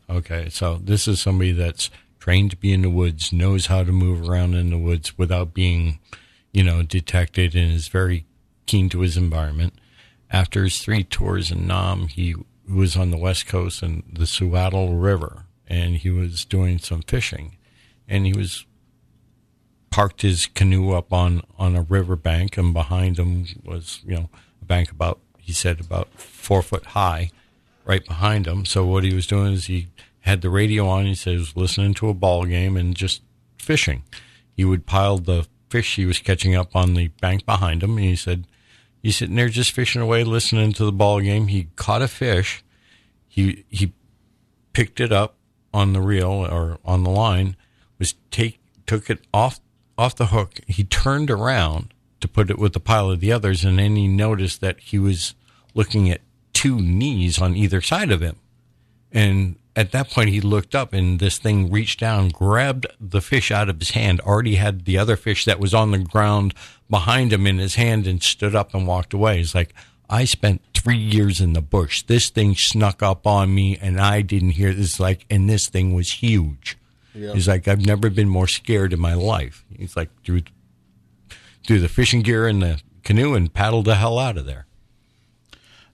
Okay, so this is somebody that's trained to be in the woods, knows how to move around in the woods without being, you know, detected, and is very keen to his environment. After his three tours in Nam, he was on the west coast and the Suiattle River, and he was doing some fishing, and he was parked his canoe up on on a river bank, and behind him was you know a bank about he said about four foot high, right behind him. So what he was doing is he had the radio on. He said he was listening to a ball game and just fishing. He would pile the fish he was catching up on the bank behind him, and he said he's sitting there just fishing away, listening to the ball game. He caught a fish. He he picked it up on the reel or on the line. Was take took it off off the hook. He turned around to put it with the pile of the others, and then he noticed that he was looking at two knees on either side of him. And at that point, he looked up, and this thing reached down, grabbed the fish out of his hand. Already had the other fish that was on the ground behind him in his hand, and stood up and walked away. He's like, I spent three years in the bush. This thing snuck up on me, and I didn't hear this. Like, and this thing was huge. Yeah. He's like, I've never been more scared in my life. He's like, threw, threw the fishing gear in the canoe and paddled the hell out of there.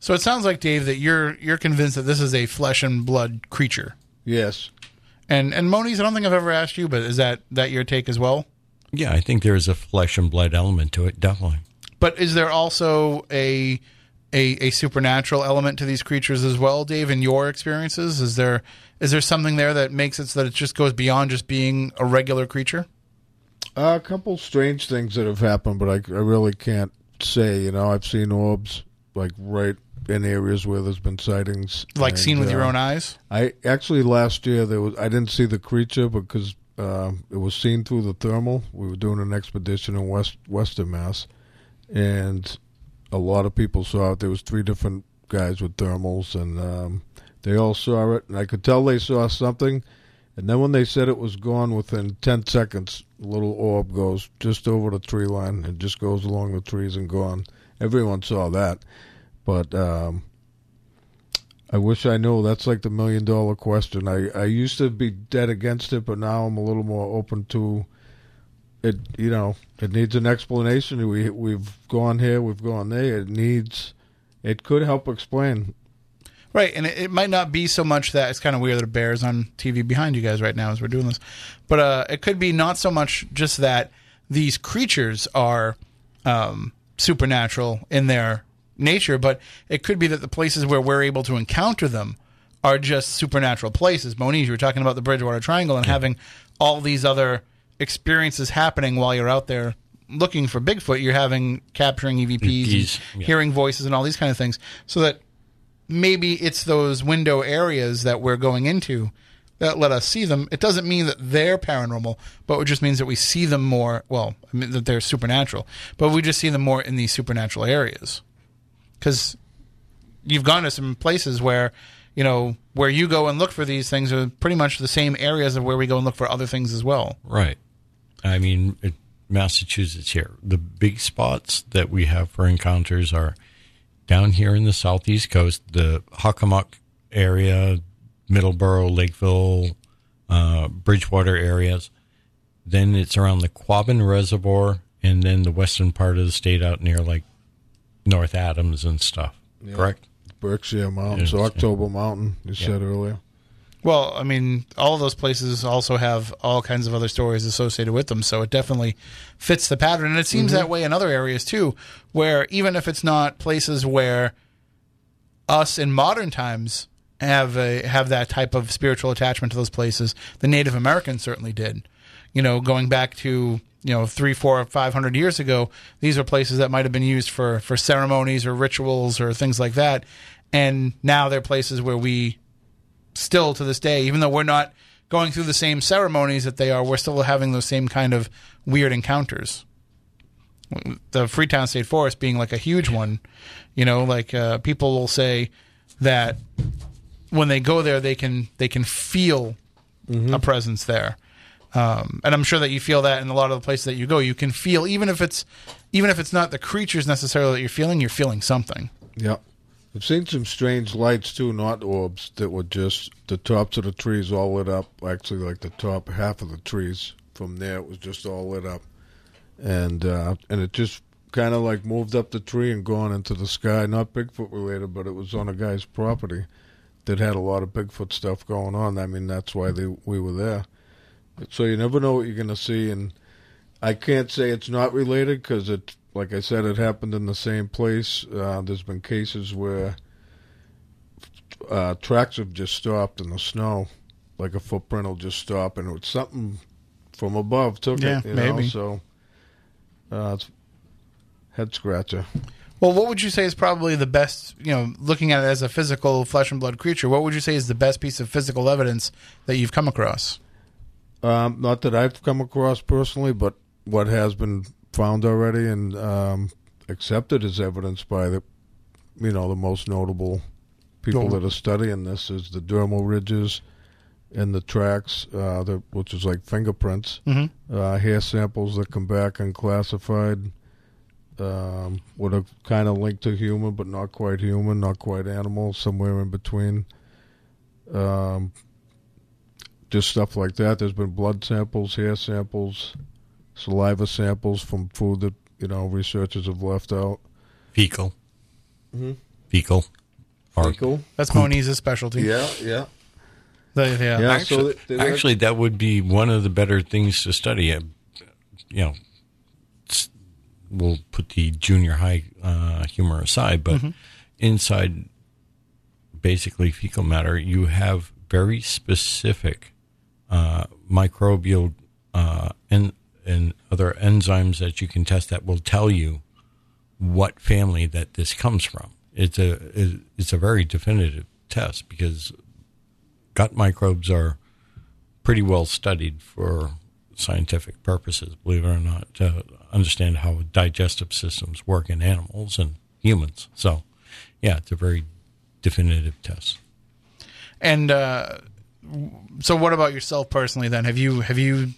So it sounds like Dave that you're you're convinced that this is a flesh and blood creature. Yes. And and Moniz, I don't think I've ever asked you, but is that that your take as well? Yeah, I think there is a flesh and blood element to it, definitely. But is there also a a, a supernatural element to these creatures as well, Dave? In your experiences, is there is there something there that makes it so that it just goes beyond just being a regular creature? Uh, a couple strange things that have happened, but I, I really can't say. You know, I've seen orbs like right in areas where there's been sightings, Like seen with your uh, own eyes? I actually last year there was I didn't see the creature because uh, it was seen through the thermal. We were doing an expedition in West Western Mass, and a lot of people saw it. There was three different guys with thermals, and um, they all saw it, and I could tell they saw something. And then when they said it was gone within ten seconds, a little orb goes just over the tree line and just goes along the trees and gone. Everyone saw that, but um, I wish I knew. That's like the million dollar question. I, I used to be dead against it, but now I'm a little more open to it. You know, it needs an explanation. We we've gone here, we've gone there. It needs. It could help explain. Right, and it, it might not be so much that it's kind of weird that it bears on TV behind you guys right now as we're doing this, but uh, it could be not so much just that these creatures are um, supernatural in their nature, but it could be that the places where we're able to encounter them are just supernatural places. Moniz, you were talking about the Bridgewater Triangle and having all these other experiences happening while you're out there looking for Bigfoot. You're having capturing EVPs, EVPs, yeah. hearing voices, and all these kind of things, so that maybe it's those window areas that we're going into that let us see them. It doesn't mean that they're paranormal, but it just means that we see them more. Well, I mean, that they're supernatural, but we just see them more in these supernatural areas. Because you've gone to some places where, you know, where you go and look for these things are pretty much the same areas of where we go and look for other things as well. Right. I mean, it, Massachusetts here, the big spots that we have for encounters are down here in the southeast coast, the Hockomock area, Middleborough, Lakeville, uh, Bridgewater areas. Then it's around the Quabbin Reservoir, and then the western part of the state out near like North Adams and stuff. Yeah. Correct? Berkshire Mountains, Yes, yeah. October Mountain. You Yeah. said earlier. Well, I mean, all of those places also have all kinds of other stories associated with them, so it definitely fits the pattern. And it seems Mhm. that way in other areas too, where even if it's not places where us in modern times have a, have that type of spiritual attachment to those places, the Native Americans certainly did. You know, going back to you know three, four, five hundred years ago, these are places that might have been used for for ceremonies or rituals or things like that, and now they're places where we still to this day, even though we're not going through the same ceremonies that they are, we're still having those same kind of weird encounters. The Freetown State Forest being like a huge one, you know, like uh, people will say that when they go there, they can they can feel a presence there. Um, and I'm sure that you feel that in a lot of the places that you go. You can feel even if it's even if it's not the creatures necessarily that you're feeling, you're feeling something. Yeah, I've seen some strange lights too, not orbs, that were just the tops of the trees all lit up. Actually, like the top half of the trees. From there, it was just all lit up, and uh, and it just kind of like moved up the tree and gone into the sky. Not Bigfoot related, but it was on a guy's property that had a lot of Bigfoot stuff going on. I mean, that's why they we were there. So you never know what you're going to see, and I can't say it's not related because it, like I said, it happened in the same place. Uh, there's been cases where uh, tracks have just stopped in the snow, like a footprint will just stop, and it was something from above took Yeah, it. You Know? maybe. So uh, it's head scratcher. Well, what would you say is probably the best, you know, looking at it as a physical flesh and blood creature, what would you say is the best piece of physical evidence that you've come across? Um, not that I've come across personally, but what has been found already and um, accepted as evidence by the, you know, the most notable people that are studying this is the dermal ridges and the tracks, uh, the, which is like fingerprints, Mhm. uh, hair samples that come back unclassified, um, with a kind of link to human, but not quite human, not quite animal, somewhere in between. Um, just stuff like that. There's been blood samples, hair samples, saliva samples from food that you know researchers have left out. Fecal. Mhm. Fecal. Fecal. That's Moniz's specialty. Yeah, yeah. The- yeah. Yeah, actually, so they- they- actually, that would be one of the better things to study. Uh, You know, we'll put the junior high uh, humor aside, but Mhm. inside basically fecal matter, you have very specific uh, microbial uh, and and other enzymes that you can test that will tell you what family that this comes from. It's a it's a very definitive test because gut microbes are pretty well studied for scientific purposes, believe it or not, to understand how digestive systems work in animals and humans. So, yeah, it's a very definitive test. And uh, so, what about yourself personally? Then, have you have you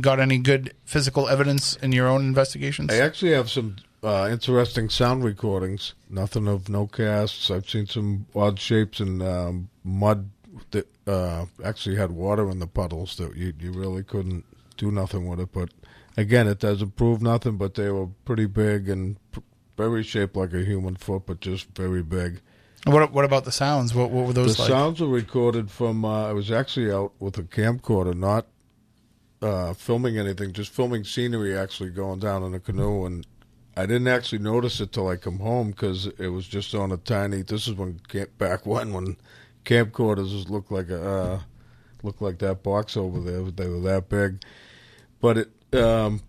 got any good physical evidence in your own investigations? I actually have some uh, interesting sound recordings. Nothing of no casts. I've seen some odd shapes and um, mud that uh, actually had water in the puddles that you you really couldn't do nothing with it. But again, it doesn't prove nothing. But they were pretty big and pr- very shaped like a human foot, but just very big. What what about the sounds? What what were those the like? sounds were recorded from. Uh, I was actually out with a camcorder, not uh, filming anything, just filming scenery. Actually, going down in a canoe, and I didn't actually notice it till I come home because it was just on a tiny. This is when camp, back when when camcorders looked like a uh, looked like that box over there. They were that big, but it. Um,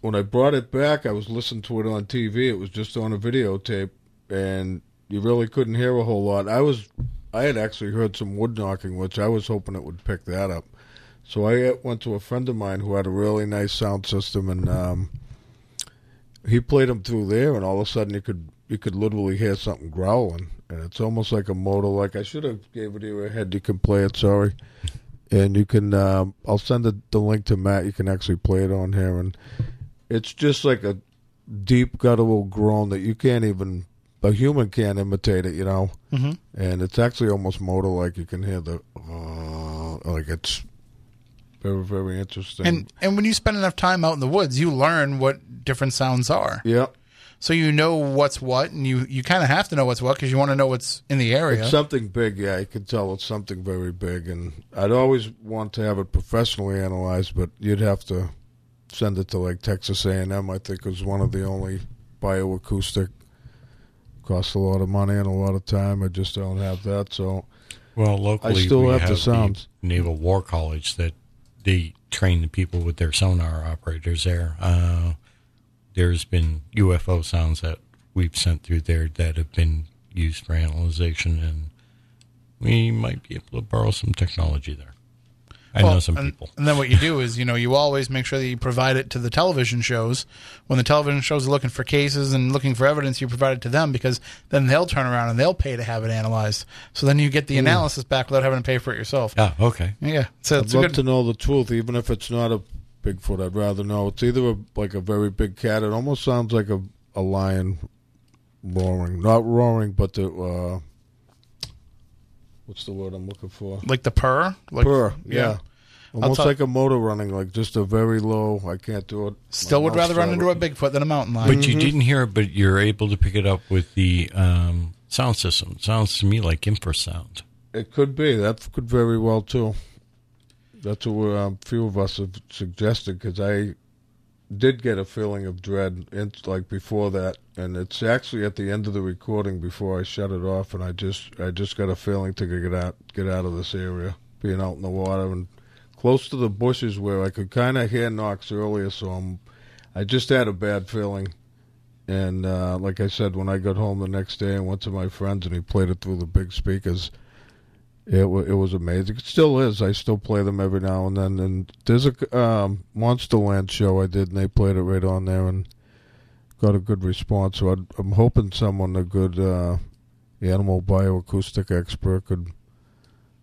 when I brought it back, I was listening to it on TV. It was just on a videotape, and you really couldn't hear a whole lot. I was, I had actually heard some wood knocking, which I was hoping it would pick that up. So I went to a friend of mine who had a really nice sound system, and um, he played them through there, and all of a sudden you could you could literally hear something growling, and it's almost like a motor. Like I should have gave it to you ahead. You can play it. Sorry, and you can. Um, I'll send the, the link to Matt. You can actually play it on here, and it's just like a deep guttural groan that you can't even a human can't imitate it, you know. Mhm. And it's actually almost motor like. You can hear the uh, like it's very very interesting. And and when you spend enough time out in the woods, you learn what different sounds are. yeah, So you know what's what, and you you kind of have to know what's what because you want to know what's in the area. it's something big. Yeah, you can tell it's something very big. And I'd always want to have it professionally analyzed, but you'd have to send it to like Texas A and M. I think is one of the only bioacoustic. Costs a lot of money and a lot of time. I just don't have that. So Well, locally, I still we have, have the sounds. Naval War College that they train the people with their sonar operators there. Uh, there's been UFO sounds that we've sent through there that have been used for analyzation, and we might be able to borrow some technology there. I know some and, people. And then what you do is, you know, you always make sure that you provide it to the television shows. When the television shows are looking for cases and looking for evidence, you provide it to them because then they'll turn around and they'll pay to have it analyzed. So then you get the Mm. analysis back without having to pay for it yourself. Yeah, okay. Yeah. So I'd it's love good. to know the truth, even if it's not a Bigfoot. I'd rather know it's either a, like a very big cat. It almost sounds like a, a lion roaring, not roaring, but the uh, what's the word I'm looking for? Like the purr? Like, purr, yeah. yeah. I'll Almost tell- like a motor running, like just a very low. I can't do it. Still would rather run into a Bigfoot than a mountain lion. But Mm-hmm. you didn't hear it, but you're able to pick it up with the um, sound system. Sounds to me like infrasound. It could be. That could very well too. That's what a um, few of us have suggested because I did get a feeling of dread, in, like before that, and it's actually at the end of the recording before I shut it off, and I just I just got a feeling to get out get out of this area, being out in the water and close to the bushes where I could kind of hear knocks earlier, so I'm, I just had a bad feeling. And uh, like I said, when I got home the next day and went to my friends and he played it through the big speakers, it wa it was amazing. It still is. I still play them every now and then. And there's a um, Monsterland show I did, and they played it right on there and got a good response. So I'd, I'm hoping someone, a good uh, animal bioacoustic expert, could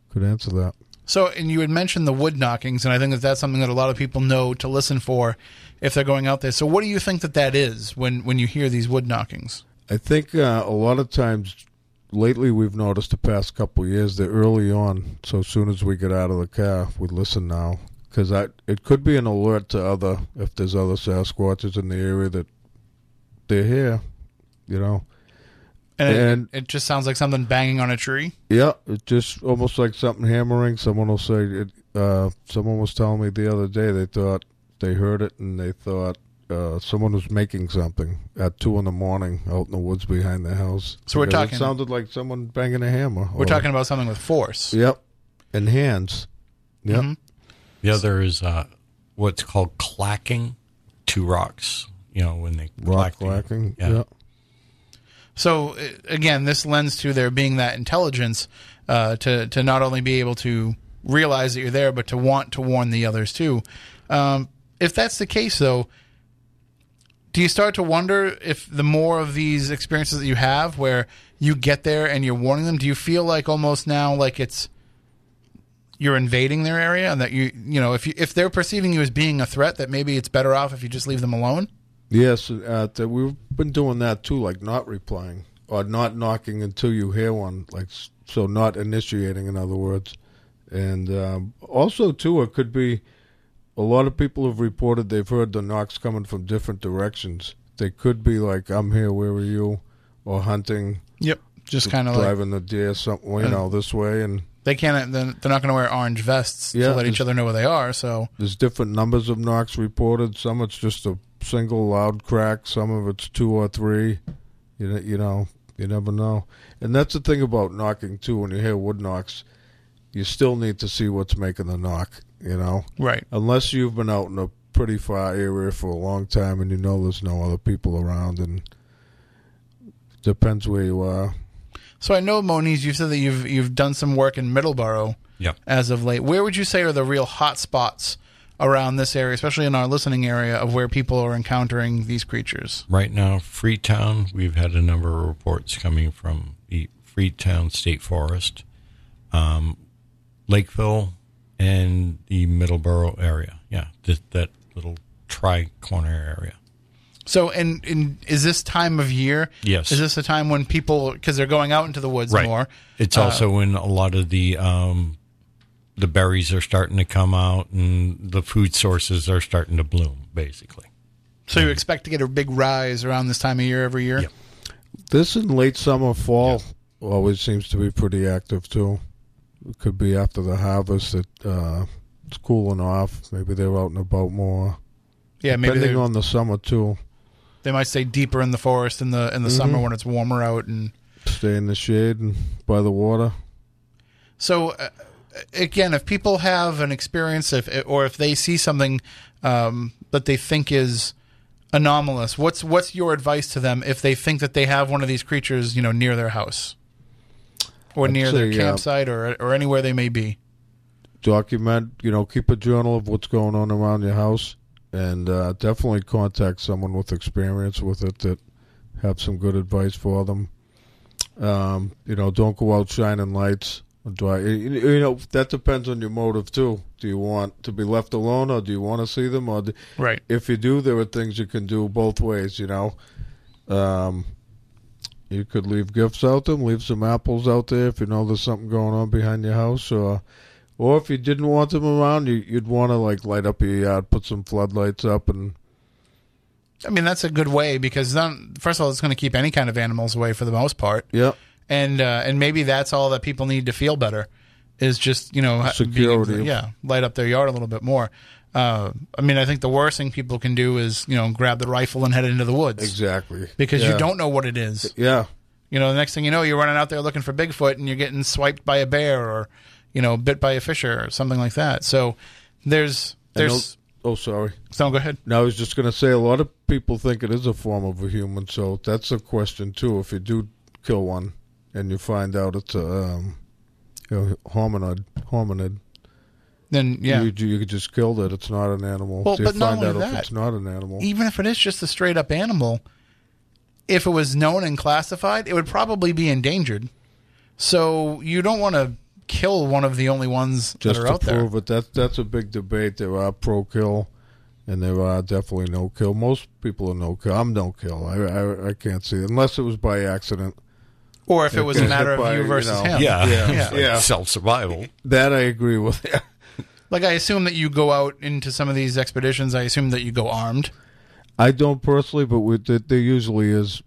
could answer that. So, and you had mentioned the wood knockings, and I think that that's something that a lot of people know to listen for if they're going out there. So, what do you think that that is when when you hear these wood knockings? I think uh, a lot of times lately we've noticed the past couple years that early on, so soon as we get out of the car, we listen now because it could be an alert to other if there's other Sasquatches in the area that they're here, you know. And, And- it, it just sounds like something banging on a tree. Yeah, it just almost like something hammering. Someone will say, it, uh, someone was telling me the other day they thought they heard it and they thought uh, someone was making something at two in the morning out in the woods behind the house. So we're talking- It sounded like someone banging a hammer. We're or- talking about something with force. Yep, and hands. Yep. Mm-hmm. The other is uh, what's called clacking two rocks. You know, when they Rock clack together. clacking. Yeah. Yeah. So uh, again, this lends to there being that intelligence uh, to to not only be able to realize that you're there, but to want to warn the others too. Um, if that's the case, though, do you start to wonder if the more of these experiences that you have, where you get there and you're warning them, do you feel like almost now like it's you're invading their area, and that you you know if you if they're perceiving you as being a threat, that maybe it's better off if you just leave them alone? Yes, uh, we've been doing that too, like not replying or not knocking until you hear one, like so not initiating, in other words. And um, also too, it could be a lot of people have reported they've heard the knocks coming from different directions. They could be like, "I'm here, where are you?" or hunting. Yep, just kind of like driving the deer, something you know, this way, and they can't. They're they're not going to wear orange vests Yeah, to let each other know where they are. So There's different numbers of knocks reported. Some it's just a single loud crack. Some of it's two or three. You know, you know, you never know. And that's the thing about knocking too. When you hear wood knocks, you still need to see what's making the knock. You know, Right. Unless you've been out in a pretty far area for a long time and you know there's no other people around, and depends where you are. So I know Moniz, you've said that you've you've done some work in Middleborough Yep. as of late. Where would you say are the real hot spots around this area, especially in our listening area of where people are encountering these creatures? Right now, Freetown, we've had a number of reports coming from the Freetown State Forest, um, Lakeville, and the Middleborough area. Yeah, th- that little tri corner area. So, and, and is this time of year? Yes. Is this a time when people because they're going out into the woods Right. more? It's uh, also when a lot of the um, the berries are starting to come out and the food sources are starting to bloom, basically. so you expect to get a big rise around this time of year every year. This in late summer, fall always seems to be pretty active too. It could be after the harvest that uh, it's cooling off. Maybe they're out and about more. Yeah, maybe depending they're- on the summer too. They might stay deeper in the forest in the in the Mhm. summer when it's warmer out and Stay in the shade and by the water. So uh, again, if people have an experience, if or if they see something um, that they think is anomalous, what's what's your advice to them if they think that they have one of these creatures, you know, near their house or I'd near their say, uh, campsite or or anywhere they may be? document. You know, keep a journal of what's going on around your house, and uh, definitely contact someone with experience with it that have some good advice for them. Um, you know, don't go out shining lights. Or I? You you know, that depends on your motive too. Do you want to be left alone, or do you want to see them? Or do, Right. If you do, there are things you can do both ways. You know, um, you could leave gifts out them, leave some apples out there if you know there's something going on behind your house, or or if you didn't want them around, you, you'd want to like light up your yard, put some floodlights up, and I mean, that's a good way because then, first of all, it's going to keep any kind of animals away for the most part. yeah, and uh, and maybe that's all that people need to feel better is just you know ha- being Security. yeah, light up their yard a little bit more. Uh, I mean, I think the worst thing people can do is you know grab the rifle and head into the woods exactly because Yeah. you don't know what it is. Yeah, You know, the next thing you know, you're running out there looking for Bigfoot and you're getting swiped by a bear or you know bit by a fisher or something like that. So there's there's oh, oh, sorry. So go ahead. No, I was just going to say a lot of people think it is a form of a human, so that's a question too. If you do kill one and you find out it's a um, you know, hominid, hominid, then yeah. you, you just killed it. It's not an animal. Well, so you but not only that, it's not an animal. even if it is just a straight up animal, if it was known and classified, it would probably be endangered. So you don't want to kill one of the only ones just that are to out there. prove it. That's that's a big debate. There are pro kill, and there are definitely no kill. Most people are no kill. I'm no kill. I I, I can't see it unless it was by accident. Or if it was a matter of you versus know, him. Yeah. yeah, Yeah. yeah. Self survival. That I agree with. Like I assume that you go out into some of these expeditions. I assume that you go armed. I don't personally, but we, there, there usually is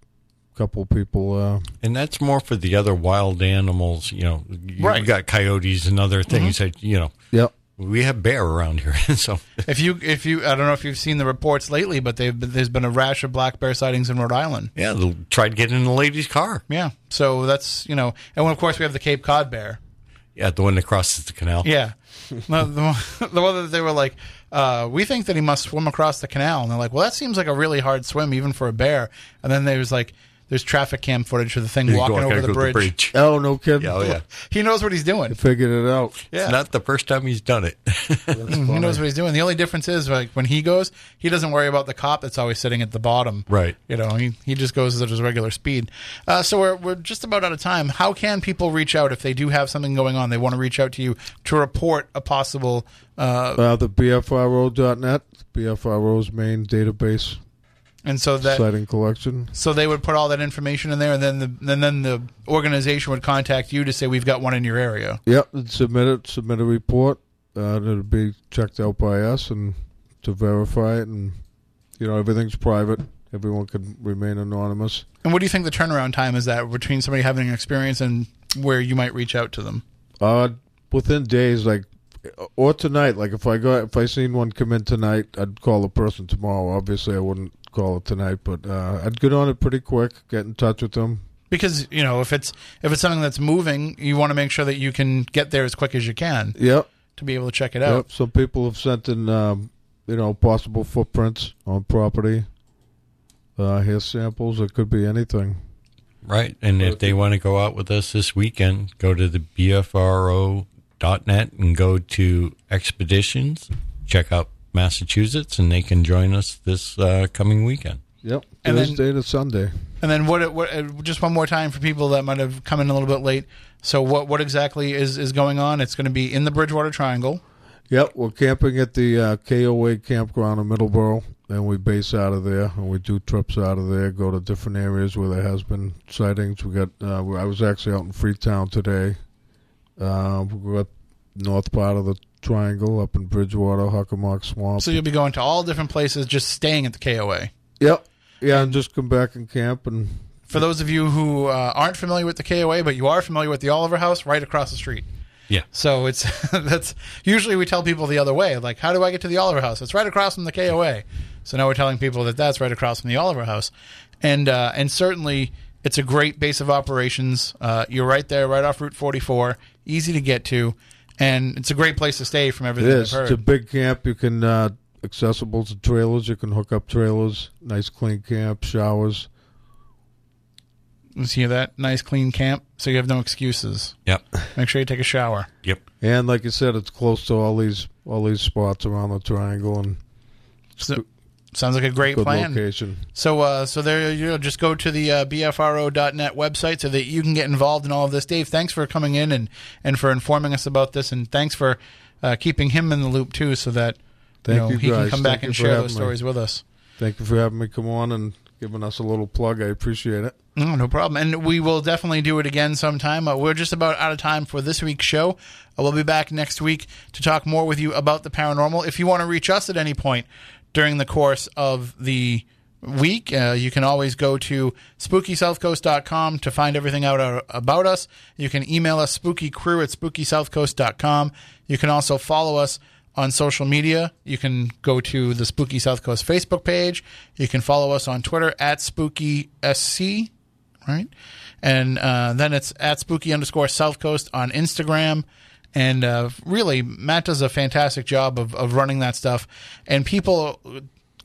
a couple people. Uh, And that's more for the other wild animals. You know, you Right. got coyotes and other things that you know. Yep. We have bear around here, so If you if you I don't know if you've seen the reports lately, but they've been, there's been a rash of black bear sightings in Rhode Island. yeah, they'll try to get in the lady's car. Yeah, so that's you know, and of course we have the Cape Cod bear. Yeah, the one that crosses the canal. Yeah, No, the, one- the one that they were like, uh, we think that he must swim across the canal, and they're like, well, that seems like a really hard swim even for a bear. And then they was like, there's traffic cam footage of the thing You walking over the go to the bridge. bridge. oh no kidding! Yeah, oh, yeah. He knows what he's doing. Figured it out. Yeah. It's not the first time he's done it. Mm, he knows what he's doing. The only difference is like when he goes, he doesn't worry about the cop that's always sitting at the bottom. Right. You know, he, he just goes at his regular speed. Uh, so we're, we're just about out of time. How can people reach out if they do have something going on? They want to reach out to you to report a possible. Uh, Uh, the BFRO.net, BFRO's main database and so that sighting collection. so they would put all that information in there, and then the and then the organization would contact you to say we've got one in your area. Yep, and submit it. Submit a report. Uh, and it'll be checked out by us and to verify it, and you know everything's private. Everyone can remain anonymous. And what do you think the turnaround time is that between somebody having an experience and where you might reach out to them? Uh, within days, like or tonight. Like if I go, if I seen one come in tonight, I'd call the person tomorrow. Obviously, I wouldn't call it tonight, but uh, I'd get on it pretty quick. Get in touch with them. because you know if it's if it's something that's moving you want to make sure that you can get there as quick as you can Yep. to be able to check it out Yep. Some people have sent in, um, you know, possible footprints on property. Uh, hair samples. It could be anything. Right. And if they want to go out with us this weekend, go to the BFRO.net and go to expeditions, check out Massachusetts, and they can join us this uh, coming weekend. Yep. And then- Thursday to Sunday. and then what, what uh, just one more time for people that might have come in a little bit late so what what exactly is is going on it's going to be in the bridgewater triangle Yep, we're camping at the uh, KOA campground in Middleborough, and we base out of there, and we do trips out of there, go to different areas where there has been sightings. We got, uh, I was actually out in Freetown today. Uh, we got north part of the triangle up in Bridgewater, Hockomock Swamp. so you'll be going to all different places just staying at the koa Yep, yeah, and just come back and camp and for those of you who uh, aren't familiar with the koa but you are familiar with the oliver house right across the street Yeah. So it's that's usually we tell people the other way. Like, how do I get to the Oliver House? It's right across from the KOA. So now we're telling people that that's right across from the Oliver House, and uh, and certainly it's a great base of operations. Uh, you're right there, right off Route 44, easy to get to, and it's a great place to stay from everything is. I've It's a big camp. You can uh, accessible to trailers. You can hook up trailers. Nice clean camp, showers. See that nice clean camp, so you have no excuses. Yep. Make sure you take a shower. Yep. And like you said, it's close to all these all these spots around the triangle, and So, sounds like a great good plan. location. So, uh, so there you go. Just go to the uh, bfro.net website so that you can get involved in all of this. Dave, thanks for coming in and and for informing us about this, and thanks for uh, keeping him in the loop too, so that Thank you, know, you he guys. can come back Thank you and share those me. stories with us. Thank you for having me come on and giving us a little plug. I appreciate it. No, no problem. And we will definitely do it again sometime. Uh, we're just about out of time for this week's show. Uh, we'll be back next week to talk more with you about the paranormal. If you want to reach us at any point during the course of the week, uh, you can always go to spookysouthcoast.com to find everything out uh, about us. You can email us spookycrew at spookysouthcoast.com. You can also follow us on social media. You can go to the Spooky South Coast Facebook page. You can follow us on Twitter at SpookySC, right? And uh, then it's at Spooky underscore South Coast on Instagram. And uh, really, Matt does a fantastic job of, of running that stuff. And people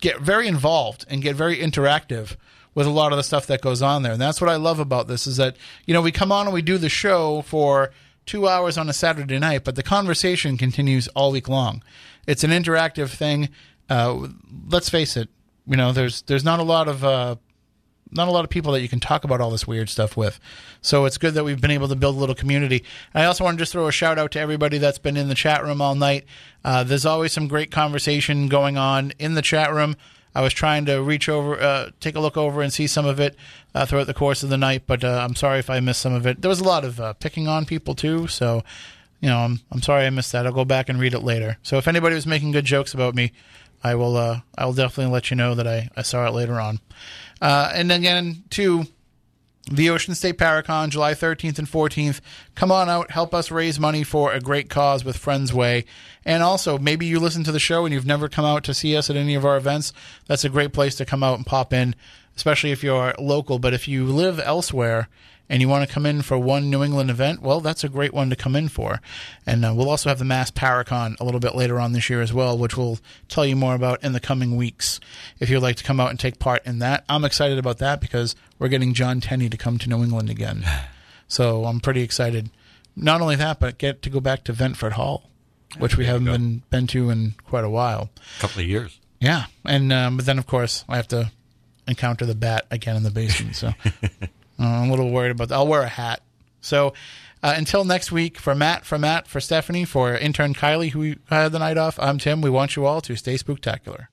get very involved and get very interactive with a lot of the stuff that goes on there. And that's what I love about this is that, you know, we come on and we do the show for two hours on a Saturday night, but the conversation continues all week long. It's an interactive thing. Uh, let's face it, you know, there's there's not a lot of uh, not a lot of people that you can talk about all this weird stuff with. So it's good that we've been able to build a little community. And I also want to just throw a shout out to everybody that's been in the chat room all night. Uh, there's always some great conversation going on in the chat room. I was trying to reach over, uh, take a look over and see some of it uh, throughout the course of the night, but uh, I'm sorry if I missed some of it. There was a lot of uh, picking on people too, so you know I'm I'm sorry I missed that. I'll go back and read it later. So if anybody was making good jokes about me, I will uh, I will definitely let you know that I, I saw it later on. Uh, and again, too, the Ocean State Paracon, July 13th and 14th. Come on out, help us raise money for a great cause with Friends Way. And also, maybe you listen to the show and you've never come out to see us at any of our events. That's a great place to come out and pop in, especially if you're local. But if you live elsewhere and you want to come in for one New England event, well, that's a great one to come in for. And uh, we'll also have the Mass Paracon a little bit later on this year as well, which we'll tell you more about in the coming weeks. If you'd like to come out and take part in that, I'm excited about that because we're getting John Tenney to come to New England again. So I'm pretty excited. Not only that, but get to go back to Ventfort Hall, which we haven't been been to in quite a while. A couple of years. Yeah, and um, but then of course I have to encounter the bat again in the basement. So uh, I'm a little worried about that. I'll wear a hat. So uh, until next week, for Matt, for Matt, for Stephanie, for intern Kylie who had the night off, I'm Tim. We want you all to stay spooktacular.